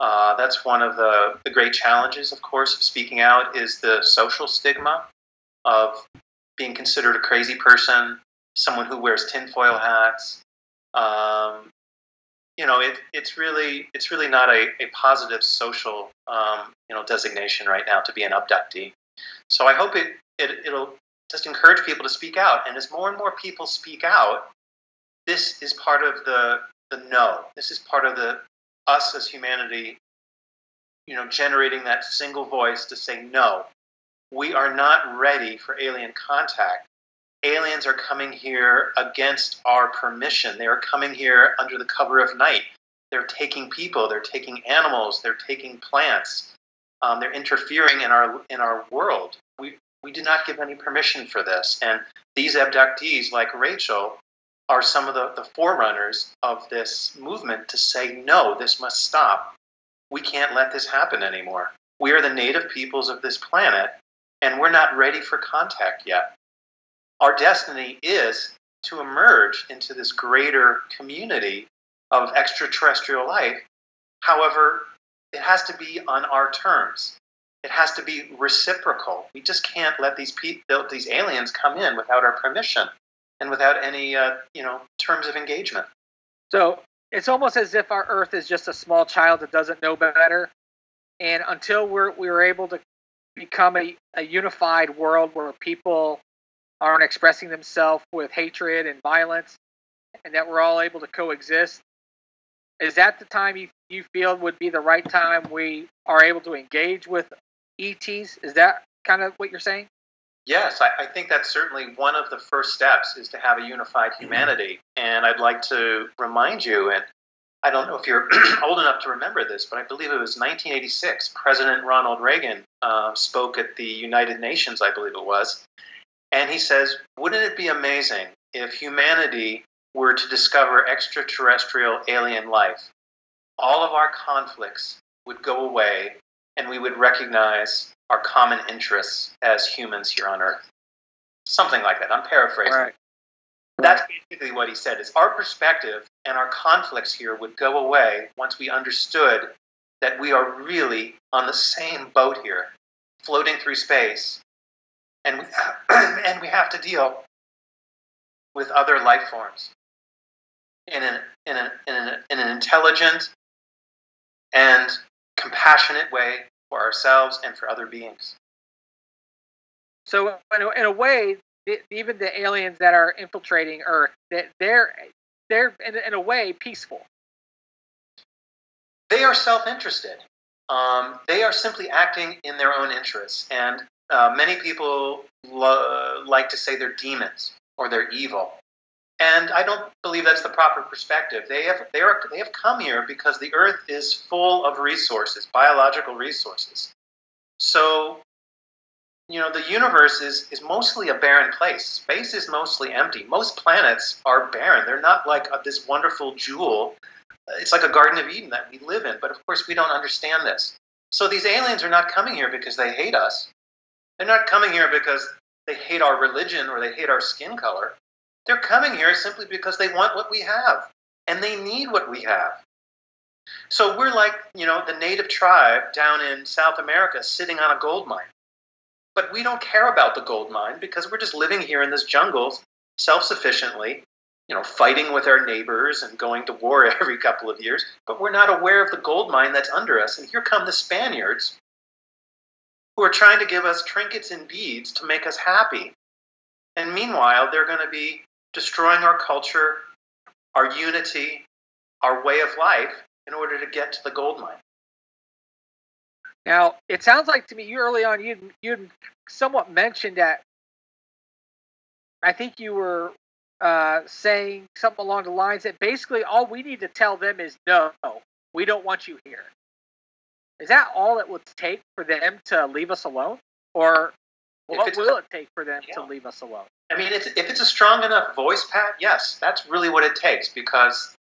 Uh, that's one of the, the great challenges, of course, of speaking out is the social stigma of being considered a crazy person, someone who wears tinfoil hats. Um, you know, it, it's really it's really not a, a positive social um, you know designation right now to be an abductee. So I hope it, it it'll just encourage people to speak out. And as more and more people speak out, this is part of the the no. This is part of the us as humanity, you know, generating that single voice to say no. We are not ready for alien contact. Aliens are coming here against our permission. They are coming here under the cover of night. They're taking people. They're taking animals. They're taking plants. Um, they're interfering in our in our world. We we did not give any permission for this. And these abductees, like Rachel, are some of the, the forerunners of this movement to say, no, this must stop. We can't let this happen anymore. We are the native peoples of this planet, and we're not ready for contact yet. Our destiny is to emerge into this greater community of extraterrestrial life. However, it has to be on our terms it has to be reciprocal. We just can't let these people, these aliens come in without our permission and without any, uh, you know, terms of engagement. So it's almost as if our Earth is just a small child that doesn't know better, and until we're we're able to become a, a unified world where people aren't expressing themselves with hatred and violence, and that we're all able to coexist, is that the time you you feel would be the right time we are able to engage with ETs? Is that kind of what you're saying? Yes, I, I, think that's certainly one of the first steps is to have a unified mm-hmm. humanity. And I'd like to remind you, and I don't know if you're old enough to remember this, but I believe it was 1986. President Ronald Reagan uh, spoke at the United Nations, I believe it was. And he says, Wouldn't it be amazing if humanity were to discover extraterrestrial alien life? All of our conflicts would go away and we would recognize our common interests as humans here on Earth. Something like that. I'm paraphrasing. Right. That's basically what he said. Is our perspective and our conflicts here would go away once we understood that we are really on the same boat here, floating through space, and we, and we have to deal with other life forms in an, in, an, in, an, in an intelligent and compassionate way for ourselves and for other beings. So in a, in a way, the, even the aliens that are infiltrating Earth, that they're they're in, in a way peaceful. They are self-interested. Um, they are simply acting in their own interests, and uh, many people lo- like to say they're demons or they're evil. And I don't believe that's the proper perspective. They have they are they have come here because the Earth is full of resources, biological resources. So, you know, the universe is is mostly a barren place. Space is mostly empty. Most planets are barren. They're not like a, this wonderful jewel. Uh, it's like a Garden of Eden that we live in. But of course, we don't understand this. So these aliens are not coming here because they hate us. They're not coming here because they hate our religion or they hate our skin color. They're coming here simply because they want what we have and they need what we have. So we're like, you know, the native tribe down in South America sitting on a gold mine. But we don't care about the gold mine because we're just living here in this jungle self sufficiently, you know, fighting with our neighbors and going to war every couple of years. But we're not aware of the gold mine that's under us. And here come the Spaniards who are trying to give us trinkets and beads to make us happy. And meanwhile, they're going to be destroying our culture, our unity, our way of life in order to get to the gold mine. Now, it sounds like to me you early on you you somewhat mentioned that. I think you were uh, saying something along the lines that basically all we need to tell them is no, we don't want you here. Is that all it would take for them to leave us alone, or what will it take for them yeah. to leave us alone? I mean, it's, if it's a strong enough voice, Pat, yes, that's really what it takes because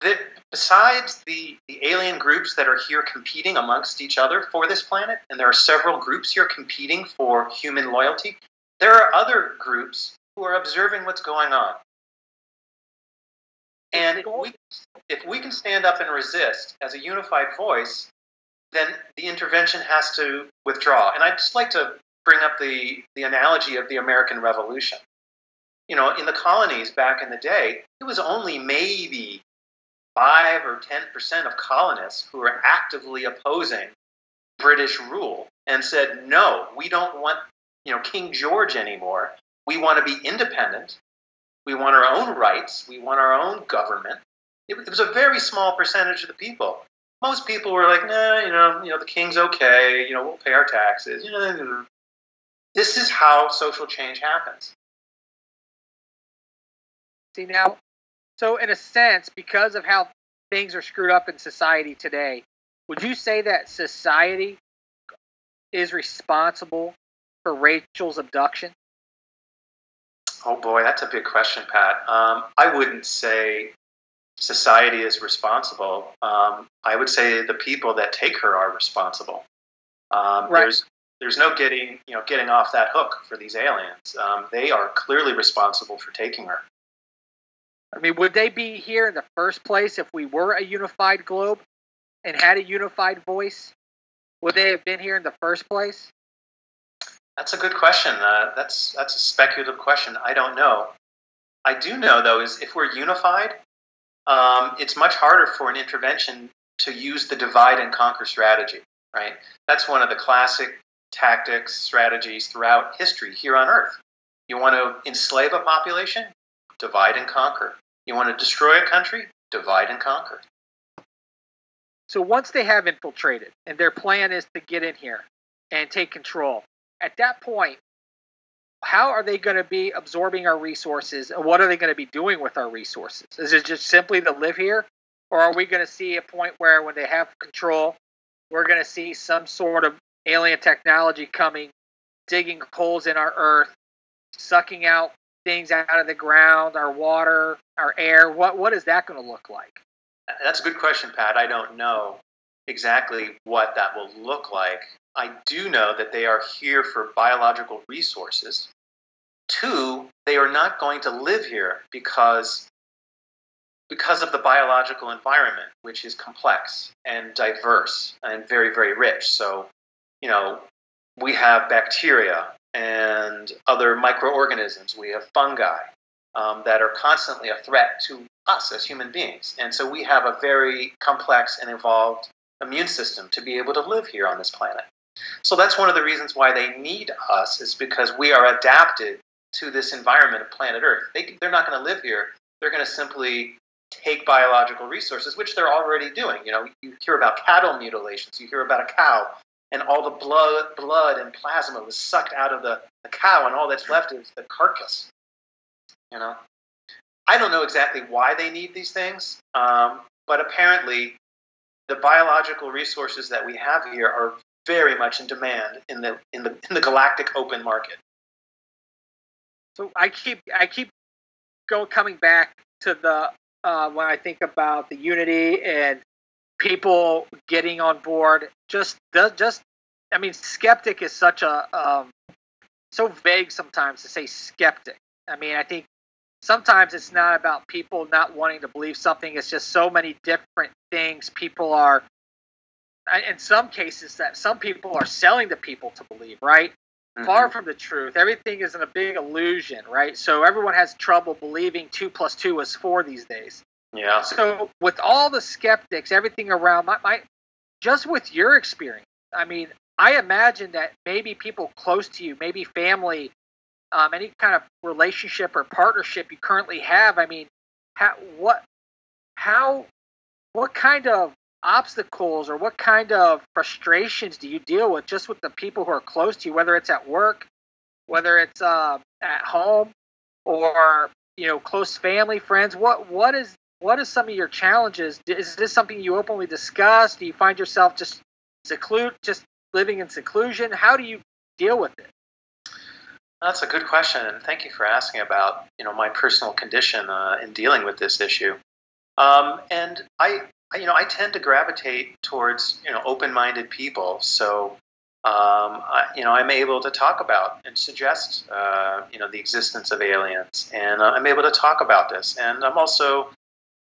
the, besides the, the alien groups that are here competing amongst each other for this planet, and there are several groups here competing for human loyalty, there are other groups who are observing what's going on. And if we, if we can stand up and resist as a unified voice, then the intervention has to withdraw. And I'd just like to bring up the, the analogy of the American Revolution. You know, in the colonies back in the day, it was only maybe 5 or 10% of colonists who were actively opposing British rule and said, no, we don't want, you know, King George anymore. We want to be independent. We want our own rights. We want our own government. It, it was a very small percentage of the people. Most people were like, nah, you know, you know, the king's okay. You know, we'll pay our taxes. You know, this is how social change happens. See now, so in a sense, because of how things are screwed up in society today, would you say that society is responsible for Rachel's abduction? Oh boy, that's a big question, Pat. Um, I wouldn't say society is responsible. Um, I would say the people that take her are responsible. Um, right. There's there's no getting you know getting off that hook for these aliens. Um, they are clearly responsible for taking her. I mean, would they be here in the first place if we were a unified globe and had a unified voice? Would they have been here in the first place? That's a good question. Uh, that's that's a speculative question. I don't know. I do know though is if we're unified, um, it's much harder for an intervention to use the divide and conquer strategy. Right. That's one of the classic tactics, strategies throughout history here on Earth. You want to enslave a population? Divide and conquer. You want to destroy a country? Divide and conquer. So once they have infiltrated and their plan is to get in here and take control, at that point, how are they going to be absorbing our resources and what are they going to be doing with our resources? Is it just simply to live here? Or are we going to see a point where when they have control, we're going to see some sort of alien technology coming, digging holes in our earth, sucking out things out of the ground, our water, our air. What what is that going to look like? That's a good question, Pat. I don't know. exactly what that will look like. I do know that they are here for biological resources. Two, they are not going to live here because because of the biological environment, which is complex and diverse and very, very rich. So, you know, we have bacteria and other microorganisms, we have fungi um, that are constantly a threat to us as human beings. And so we have a very complex and evolved immune system to be able to live here on this planet. So that's one of the reasons why they need us, is because we are adapted to this environment of planet Earth. They, they're not going to live here. They're going to simply take biological resources, which they're already doing. You know, you hear about cattle mutilations, you hear about a cow, and all the blood, blood and plasma was sucked out of the, the cow, and all that's left is the carcass. You know, I don't know exactly why they need these things, um, but apparently, the biological resources that we have here are very much in demand in the in the in the galactic open market. So I keep I keep go coming back to the uh, when I think about the unity and people getting on board. Just just I mean, skeptic is such a um, so vague sometimes to say skeptic. I mean, I think sometimes it's not about people not wanting to believe something. It's just so many different things people are. In some cases, that some people are selling to people to believe, right? Mm-hmm. Far from the truth. Everything is in a big illusion, right? So everyone has trouble believing two plus two is four these days. Yeah. So with all the skeptics, everything around my, my just with your experience, I mean, I imagine that maybe people close to you, maybe family, um, any kind of relationship or partnership you currently have. I mean, how, what, how, what kind of obstacles or what kind of frustrations do you deal with just with the people who are close to you, whether it's at work, whether it's uh, at home, or you know, close family, friends? What what is what is some of your challenges? Is this something you openly discuss? Do you find yourself just seclude, just living in seclusion? How do you deal with it? That's a good question, and thank you for asking about you know my personal condition uh, in dealing with this issue. Um, and I, you know, I tend to gravitate towards you know open-minded people. So, um, I, you know, I'm able to talk about and suggest uh, you know the existence of aliens, and uh, I'm able to talk about this. And I'm also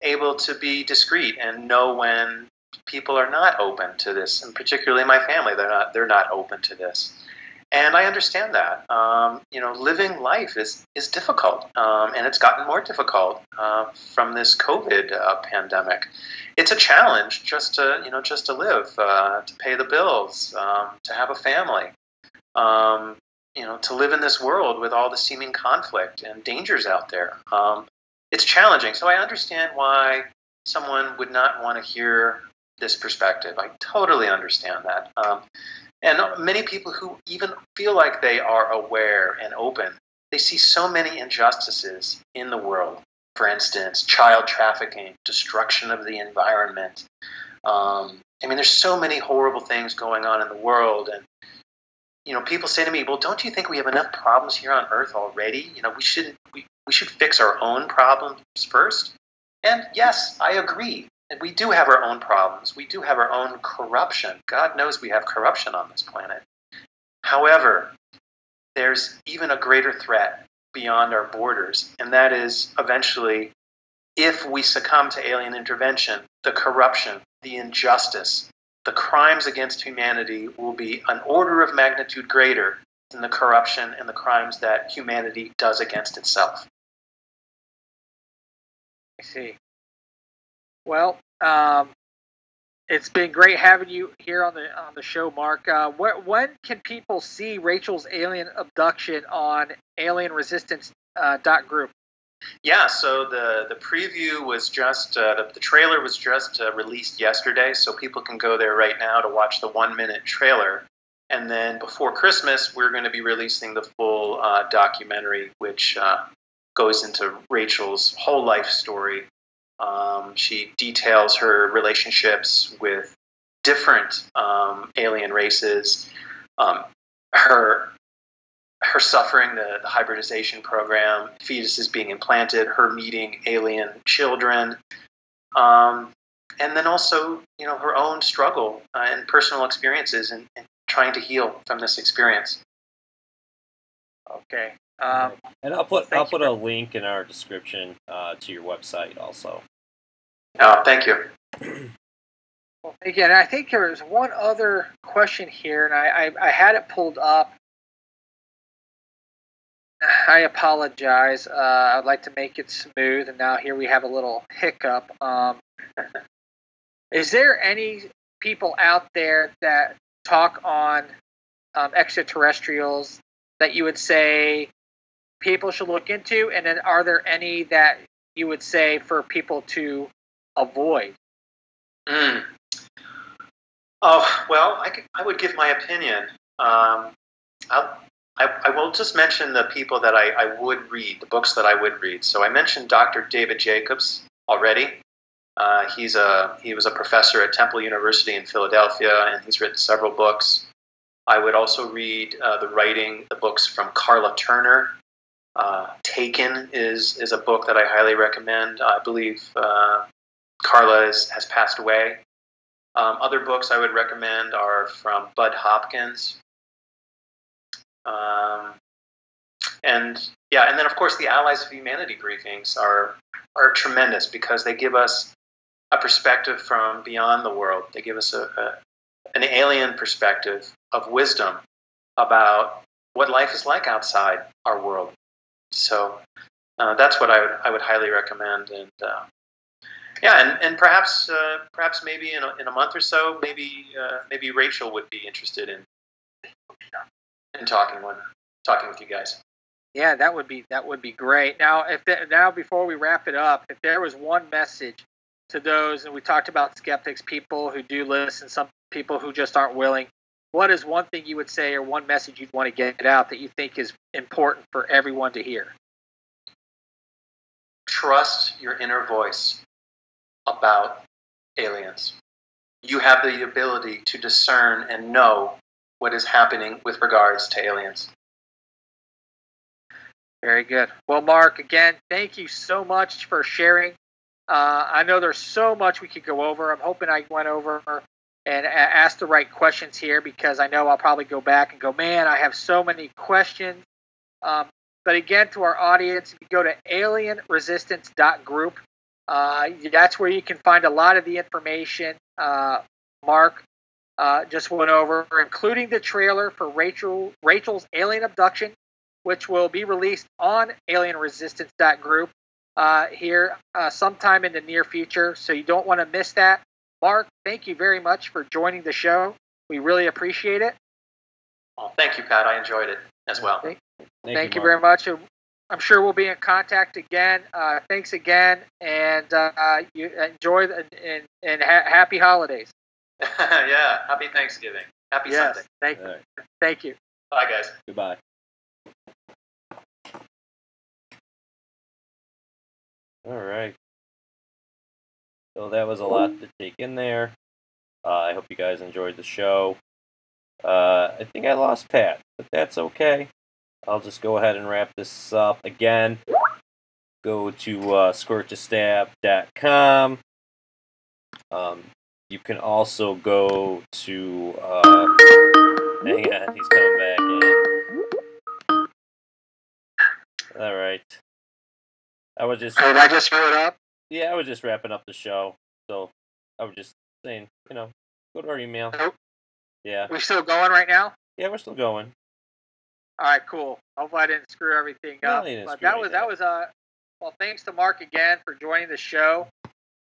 able to be discreet and know when people are not open to this, and particularly my family, they're not they're not open to this. And I understand that. Um, you know, living life is is difficult, um, and it's gotten more difficult uh, from this COVID uh, pandemic. It's a challenge just to you know just to live, uh, to pay the bills, um, to have a family. Um, you know, to live in this world with all the seeming conflict and dangers out there. Um, it's challenging. So I understand why someone would not want to hear this perspective. I totally understand that. Um, and many people who even feel like they are aware and open, they see so many injustices in the world. For instance, child trafficking, destruction of the environment. Um, I mean, there's so many horrible things going on in the world, and you know, people say to me, "Well, don't you think we have enough problems here on Earth already? You know, we should we, we should fix our own problems first. And yes, I agree. We do have our own problems. We do have our own corruption. God knows we have corruption on this planet. However, there's even a greater threat beyond our borders, and that is eventually, if we succumb to alien intervention, the corruption, the injustice, the crimes against humanity will be an order of magnitude greater than the corruption and the crimes that humanity does against itself. I see. Well, um, it's been great having you here on the on the show, Mark. Uh, wh- when can people see Rachel's alien abduction on Alien Resistance uh, dot group? Yeah, so the the preview was just uh, the, the trailer was just uh, released yesterday, so people can go there right now to watch the one minute trailer. And then before Christmas, we're going to be releasing the full uh, documentary, which uh, goes into Rachel's whole life story um, she details her relationships with different um, alien races, um, her her suffering the, the, hybridization program, fetuses being implanted, her meeting alien children. Um, and then also, you know, her own struggle uh, and personal experiences and, and trying to heal from this experience. Okay. Um, and I'll put I'll put a link in our description uh, to your website also. Oh, thank you. Well, again, I think there was one other question here, and I, I, I had it pulled up. I apologize. Uh, I'd like to make it smooth, and now here we have a little hiccup. Um, is there any people out there that talk on um, extraterrestrials that you would say people should look into? And then are there any that you would say for people to avoid? Mm. Oh well, I, could, I would give my opinion. Um, I'll, I, I will just mention the people that I, I would read, the books that I would read. So I mentioned Dr. David Jacobs already. Uh, he's a he was a professor at Temple University in Philadelphia, and he's written several books. I would also read uh, the writing, the books from Karla Turner. Uh, Taken is is a book that I highly recommend. I believe uh, Karla is, has passed away. Um, other books I would recommend are from Bud Hopkins. Um, and yeah, and then of course the Allies of Humanity briefings are are tremendous because they give us a perspective from beyond the world. They give us a, a an alien perspective of wisdom about what life is like outside our world. So uh, that's what I would I would highly recommend. And uh, yeah, and, and perhaps uh, perhaps maybe in a, in a month or so, maybe uh, maybe Rachel would be interested in in talking one talking with you guys. Yeah, that would be that would be great. Now, if the, now before we wrap it up, if there was one message to those, and we talked about skeptics, people who do listen, some people who just aren't willing. What is one thing you would say, or one message you'd want to get out that you think is important for everyone to hear? Trust your inner voice about aliens. You have the ability to discern and know what is happening with regards to aliens. Very good. Well, Mark, again, thank you so much for sharing. Uh, I know there's so much we could go over. I'm hoping I went over and ask the right questions here because I know I'll probably go back and go, man, I have so many questions. Um, but again, to our audience, if you go to alienresistance.group, uh, that's where you can find a lot of the information uh, Mark uh, just went over, including the trailer for Rachel Rachel's alien abduction, which will be released on alienresistance.group uh, here uh, sometime in the near future. So you don't want to miss that. Mark, thank you very much for joining the show. We really appreciate it. Well, thank you, Pat. I enjoyed it as well. Thank, Thank, thank you, Mark. very much. I'm sure we'll be in contact again. Uh, thanks again, and uh, you enjoy the, and, and ha- happy holidays. yeah. Happy Thanksgiving. Happy yes, Sunday. thank, All right. thank you. Bye, guys. Goodbye. All right. So that was a lot to take in there. Uh, I hope you guys enjoyed the show. Uh, I think I lost Pat, but that's okay. I'll just go ahead and wrap this up again. Go to uh, squirttostab.com. Um, you can also go to. Uh, hang on, he's coming back in. All right. I was just Did I just screw it up? Yeah, I was just wrapping up the show. So I was just saying, you know, go to our email. Nope. Yeah, We still going right now? yeah, we're still going. All right, cool. Hopefully, I didn't screw everything No, up. but that was that was uh well thanks to Mark again for joining the show.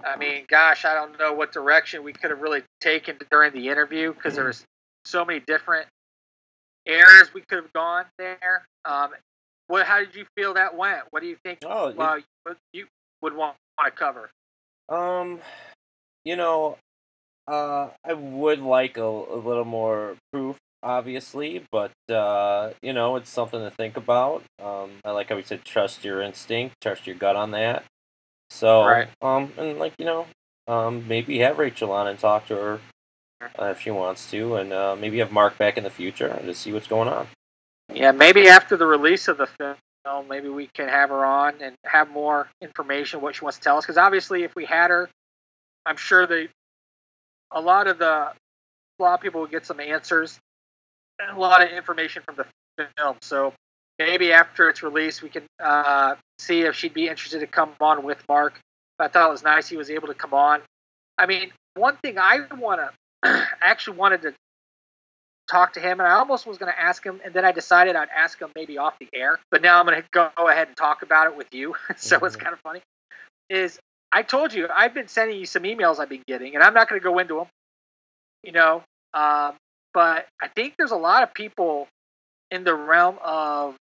I mean, gosh, I don't know what direction we could have really taken during the interview because there was so many different areas we could have gone there. Um, what? How did you feel that went? What do you think? Oh, well, you, you would want, want to cover? Um, you know, uh, I would like a, a little more proof, obviously, but uh, you know, it's something to think about. Um, I like how we said trust your instinct, trust your gut on that. So, Right. um, and like you know, um, maybe have Rachel on and talk to her uh, if she wants to, and uh, maybe have Mark back in the future to see what's going on. Yeah, maybe after the release of the film, maybe we can have her on and have more information what she wants to tell us. Because obviously, if we had her I'm sure they, a lot of the, a lot of people will get some answers, a lot of information from the film. So maybe after it's released, we can uh, see if she'd be interested to come on with Mark. I thought it was nice he was able to come on. I mean, one thing I want to actually wanted to talk to him, and I almost was going to ask him, and then I decided I'd ask him maybe off the air. But now I'm going to go ahead and talk about it with you, so mm-hmm. it's kind of funny. Is I told you I've been sending you some emails I've been getting, and I'm not going to go into them, you know. Um, but I think there's a lot of people in the realm of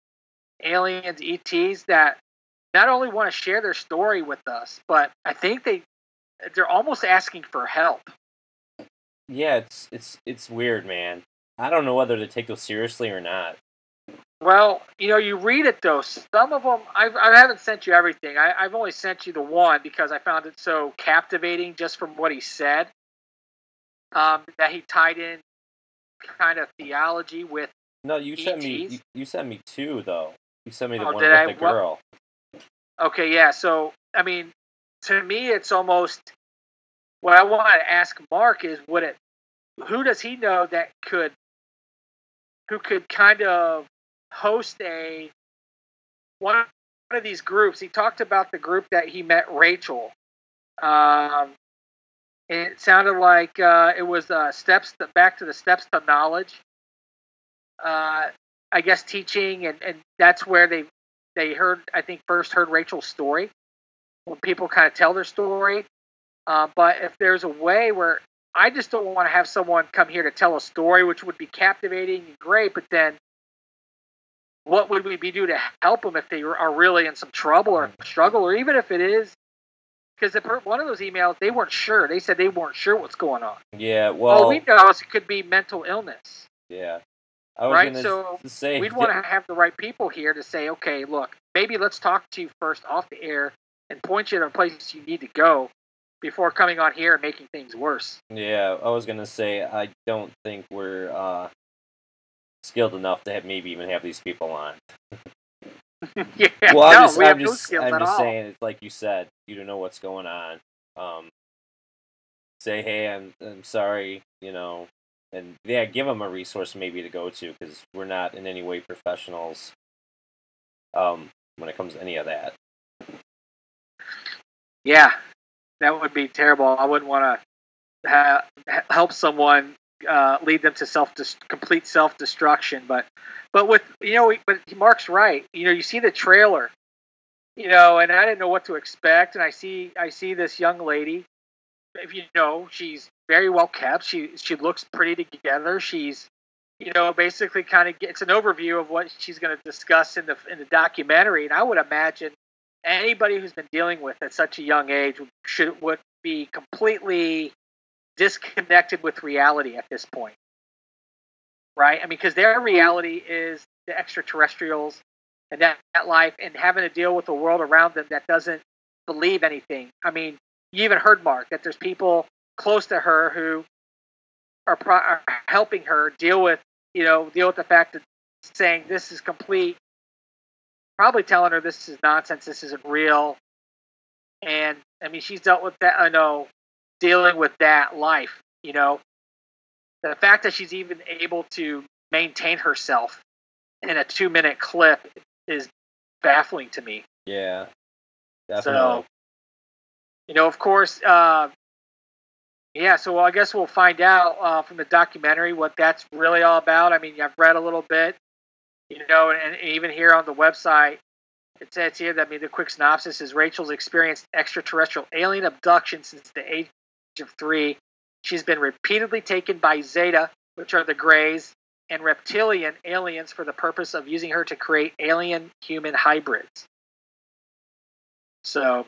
aliens, ETs that not only want to share their story with us, but I think they they're almost asking for help. Yeah, it's it's it's weird, man. I don't know whether to take those seriously or not. Well, you know, you read it though. Some of them, I've, I haven't sent you everything. I, I've only sent you the one because I found it so captivating just from what he said. Um, that he tied in kind of theology with. No, you sent me. You, you, sent me two though. You sent me the oh, one with I? the girl. Well, okay, yeah. So I mean, to me, it's almost. What I want to ask Mark is, would it? Who does he know that could? Who could kind of host a one of these groups. He talked about the group that he met Rachel. Um, it sounded like uh, it was uh, steps to, back to the steps to knowledge. Uh, I guess teaching, and, and that's where they they heard. I think first heard Rachel's story when people kind of tell their story. Uh, but if there's a way where I just don't want to have someone come here to tell a story, which would be captivating and great, but then what would we be do to help them if they are really in some trouble or struggle, or even if it is because one of those emails they weren't sure. They said they weren't sure what's going on. Yeah, well, all we know is it could be mental illness. Yeah, right. So say, we'd want to have the right people here to say, okay, look, maybe let's talk to you first off the air and point you to places you need to go before coming on here and making things worse. Yeah, I was gonna say I don't think we're uh, skilled enough to have, maybe even have these people on. yeah, well, I'm no, just, we I'm have just, no I'm just all. saying, it's like you said, you don't know what's going on. Um, say, hey, I'm, I'm sorry, you know, and yeah, give them a resource maybe to go to because we're not in any way professionals um, when it comes to any of that. Yeah, that would be terrible. I wouldn't want to ha- help someone uh, lead them to self complete self destruction. But but with you know, but Mark's right. You know, you see the trailer, you know, and I didn't know what to expect, and I see I see this young lady. If you know, she's very well kept. She she looks pretty together. She's you know basically kind of gets an overview of what she's going to discuss in the in the documentary, and I would imagine anybody who's been dealing with at such a young age should would be completely disconnected with reality at this point. Right? I mean, because their reality is the extraterrestrials and that, that life and having to deal with the world around them that doesn't believe anything. I mean, you even heard Mark that there's people close to her who are, pro- are helping her deal with, you know, deal with the fact that saying this is complete, probably telling her this is nonsense, this isn't real. And I mean, she's dealt with that. I know dealing with that life, you know. The fact that she's even able to maintain herself in a two minute clip is baffling to me. Yeah. Definitely. So, you know, of course, uh, yeah, so I guess we'll find out uh, from the documentary what that's really all about. I mean, I've read a little bit, you know, and, even here on the website, it says here that I mean the quick synopsis is Rachel's experienced extraterrestrial alien abduction since the age of three. She's been repeatedly taken by Zeta, which are the Greys, and reptilian aliens for the purpose of using her to create alien human hybrids. So,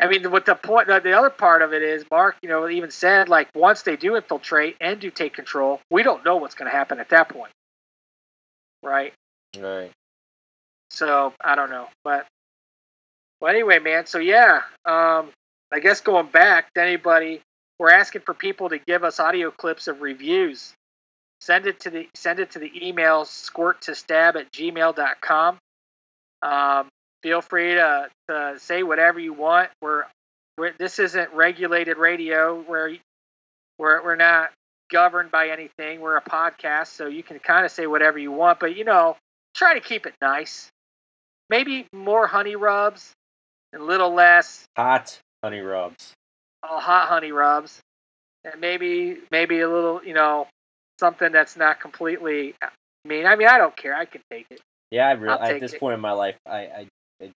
I mean, what the point, the other part of it is, Mark, you know, even said like once they do infiltrate and do take control, we don't know what's going to happen at that point, right? Right. So I don't know, but well, anyway, man. So yeah, um, I guess going back to anybody we're asking for people to give us audio clips of reviews. Send it to the send it to the email squirt to stab at gmail.com. Um, feel free to, to say whatever you want. We're we're, this isn't regulated radio where we're we're not governed by anything. We're a podcast, so you can kind of say whatever you want, but you know, try to keep it nice. Maybe more honey rubs and a little less Hot honey rubs. uh, hot honey rubs, and maybe maybe a little, you know, something that's not completely I mean. I mean, I don't care. I can take it. Yeah, I really, at this it. point in my life, I, I,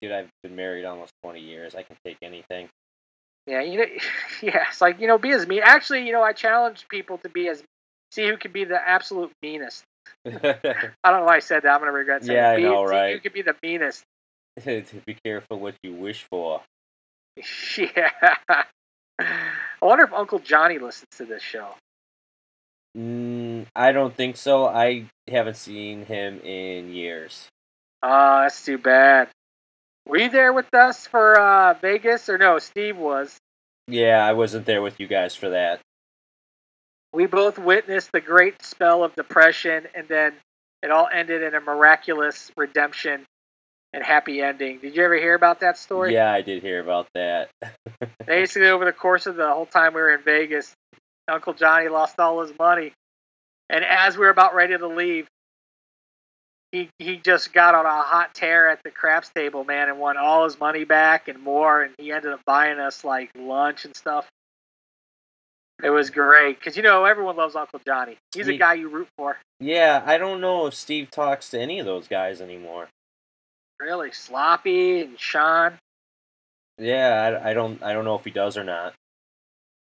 dude, I've been married almost twenty years. I can take anything. Yeah, you know, yeah, it's like you know, be as mean. Actually, you know, I challenge people to be as see who can be the absolute meanest. I don't know why I said that. I'm gonna regret saying. Yeah. I Be- know, right? Who could be the meanest? Be careful what you wish for. yeah. I wonder if Uncle Johnny listens to this show. Mm, I don't think so. I haven't seen him in years. Oh, that's too bad. Were you there with us for uh, Vegas or no? Steve was. Yeah, I wasn't there with you guys for that. We both witnessed the great spell of depression, and then it all ended in a miraculous redemption and happy ending. Did you ever hear about that story? Yeah, I did hear about that. Basically, over the course of the whole time we were in Vegas, Uncle Johnny lost all his money, and as we were about ready to leave, he he just got on a hot tear at the craps table, man, and won all his money back and more, and he ended up buying us like lunch and stuff. It was great because you know everyone loves Uncle Johnny. He's a guy you root for. yeah, I don't know if Steve talks to any of those guys anymore. Really, Sloppy and Sean. Yeah, I, I don't, I don't know if he does or not.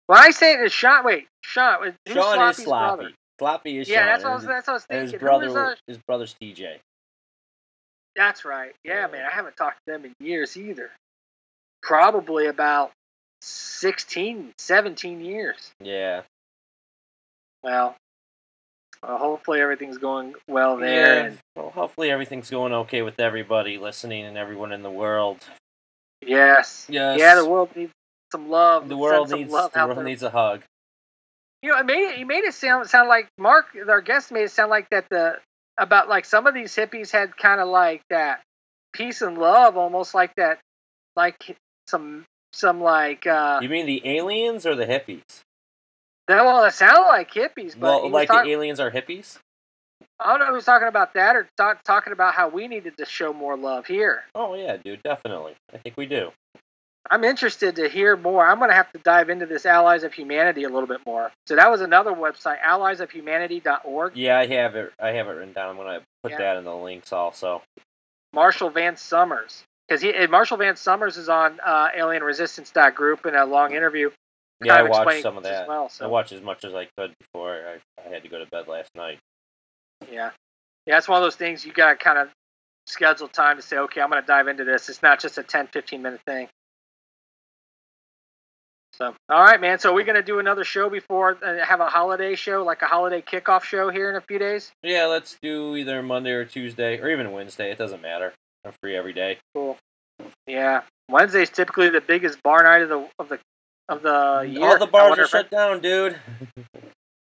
When I say it is Sean, wait, Sean. Sean is sloppy. brother? Sloppy is Yeah, Sean. that's what I was. That's what I was thinking. his brother, uh, his brother's TJ. That's right. Yeah, Yeah. man, I haven't talked to them in years either. Probably about 16, 17 years. Yeah. Well, well hopefully everything's going well there. Yeah. And Well, hopefully everything's going okay with everybody listening and everyone in the world. yes, Yes. yeah, the world needs some love. The world needs love the world there. needs a hug. You know, it made it. He made it sound sound like Mark, our guest, made it sound like that the about like some of these hippies had kind of like that peace and love, almost like that, like some some like uh You mean the aliens or the hippies? that. Well, it sounded like hippies, but Well, like talk- the aliens are hippies? I don't know was talking about that or talk, talking about how we needed to show more love here. Oh yeah, dude, definitely. I think we do. I'm interested to hear more. I'm going to have to dive into this Allies of Humanity a little bit more. So that was another website, alliesofhumanity.org. Yeah, I have it. I have it written down. I'm gonna put Yeah. that in the links also. Marshall Vian Summers. Because he, Marshall Vian Summers is on uh, group in a long interview. Yeah, I watched some of that. well, I watched as much as I could before I, I had to go to bed last night. yeah. Yeah, it's one of those things you got to kind of schedule time to say, okay, I'm going to dive into this. It's not just a 10, 15 minute thing. So, all right, man. So, are we're going to do another show before, uh, have a holiday show, like a holiday kickoff show here in a few days. Yeah, let's do either Monday or Tuesday or even Wednesday. It doesn't matter. I'm free every day. Cool. Yeah. Wednesday's typically the biggest bar night of the of the of the year. All the bars are shut down, dude.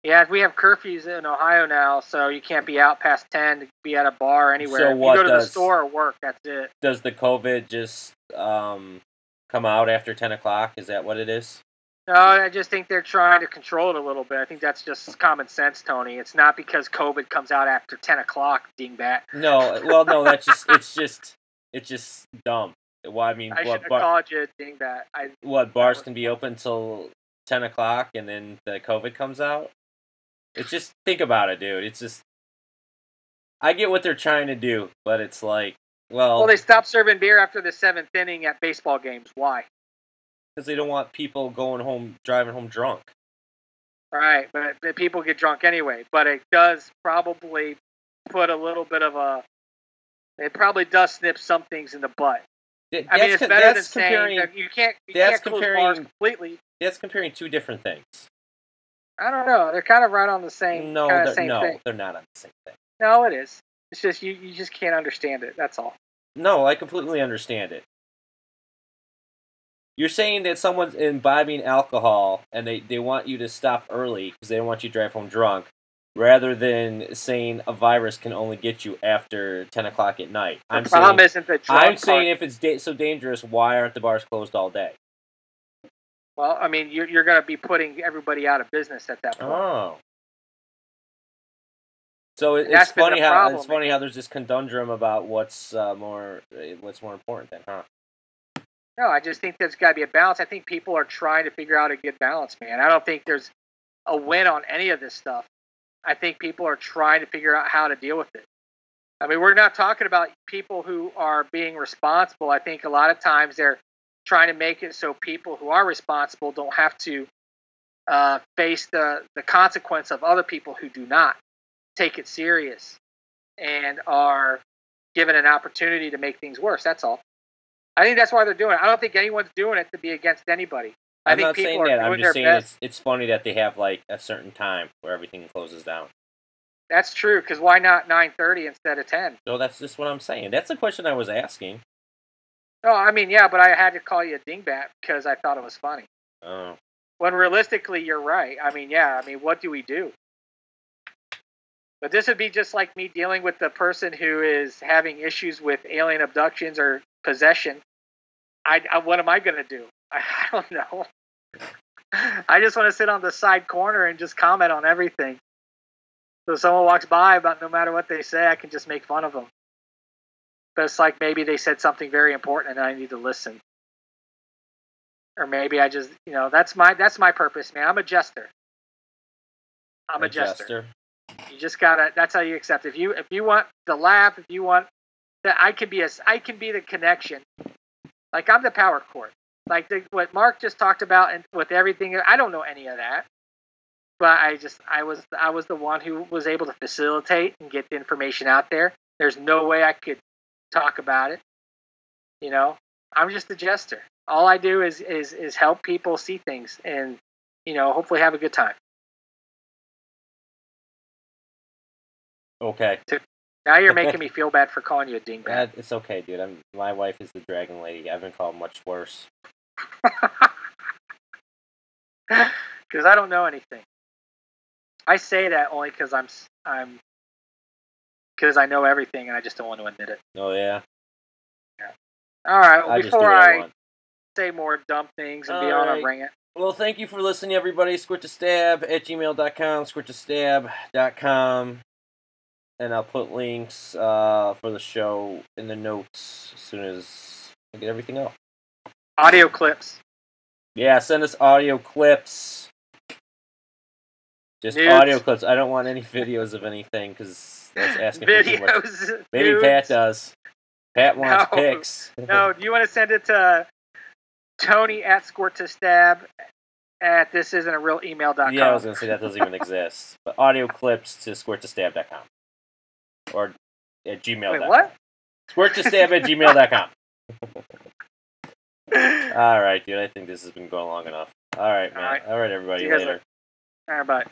Yeah, we have curfews in Ohio now, so you can't be out past ten to be at a bar anywhere. So If what you go to the store or work, that's it. Does the COVID just um come out after ten o'clock? Is that what it is? No, I just think they're trying to control it a little bit. I think that's just common sense, Tony. It's not because COVID comes out after ten o'clock, dingbat. No, well, no. That's just it's just it's just dumb. Well, I mean, I should what have bar, called you dingbat. I what bars can be open till ten o'clock and then the COVID comes out? It's just think about it, dude. It's just I get what they're trying to do, but it's like, well, well, they stopped serving beer after the seventh inning at baseball games. Why? because they don't want people going home driving home drunk. Right, but, but people get drunk anyway. But it does probably put a little bit of a. It probably does snip some things in the butt. Th- I mean, that's it's better than saying comparing that you can't. You that's can't comparing- completely. that's comparing two different things. I don't know. They're kind of right on the same. No, they're, same no, thing. they're not on the same thing. No, it is. It's just you. You just can't understand it. That's all. No, I completely understand it. You're saying that someone's imbibing alcohol and they, they want you to stop early because they don't want you to drive home drunk, rather than saying a virus can only get you after 10 o'clock at night. The I'm problem saying, isn't the I'm saying if it's da- so dangerous, why aren't the bars closed all day? Well, I mean, you're you're going to be putting everybody out of business at that point. Oh. So it, it's that's been the funny how problem. it's funny how there's this conundrum about what's uh, more uh, what's more important then, huh? No, I just think there's got to be a balance. I think people are trying to figure out a good balance, man. I don't think there's a win on any of this stuff. I think people are trying to figure out how to deal with it. I mean, we're not talking about people who are being responsible. I think a lot of times they're trying to make it so people who are responsible don't have to uh, face the, the consequence of other people who do not take it serious and are given an opportunity to make things worse. That's all. I think that's why they're doing it. I don't think anyone's doing it to be against anybody. I I'm think not saying that. I'm just saying best. it's it's funny that they have like a certain time where everything closes down. That's true. Because why not 9:30 instead of 10? No, that's just what I'm saying. That's the question I was asking. No, I mean, yeah, but I had to call you a dingbat because I thought it was funny. Oh, When realistically, you're right. I mean, yeah. I mean, what do we do? But this would be just like me dealing with the person who is having issues with alien abductions or possession. I, I what am I going to do? I, I don't know. I just want to sit on the side corner and just comment on everything. So if someone walks by, about no matter what they say, I can just make fun of them. But it's like maybe they said something very important and I need to listen. Or maybe I just, you know, that's my that's my purpose, man. I'm a jester. I'm a, jester. You just gotta. That's how you accept. If you if you want the laugh, if you want that, I can be a I can be the connection. Like I'm the power cord. Like the, what Mark just talked about, and with everything, I don't know any of that. But I just I was I was the one who was able to facilitate and get the information out there. There's no way I could talk about it. You know, I'm just a jester. All I do is is is help people see things and you know hopefully have a good time. Okay, Now you're making me feel bad for calling you a dingbat. that, it's okay, dude. I'm my wife is the dragon lady. I've been called much worse. Because I don't know anything. I say that only because I'm I'm because I know everything and I just don't want to admit it. Oh yeah, All right. Well, before I I say more dumb things and be on right. a ring it. Well, thank you for listening, everybody. Squirt to stab at gmail.com, squirt to stab.com. And I'll put links uh, for the show in the notes as soon as I get everything up. Audio clips. Yeah, send us audio clips. Just Nudes. audio clips. I don't want any videos of anything because that's asking for too much. Videos. Maybe nudes. Pat does. Pat wants No. pics. No, do you want to send it to Tony at Squirt to Stab at this isn't a real email email.com? Yeah, I was gonna say that doesn't even exist. But audio clips to squirt to stab.com. Or at gmail.com. Wait, what? Squirt to stab at gmail.com. All right, dude. I think this has been going long enough. All right, man. All right. All right, everybody. See you guys Later. later. All right, bye.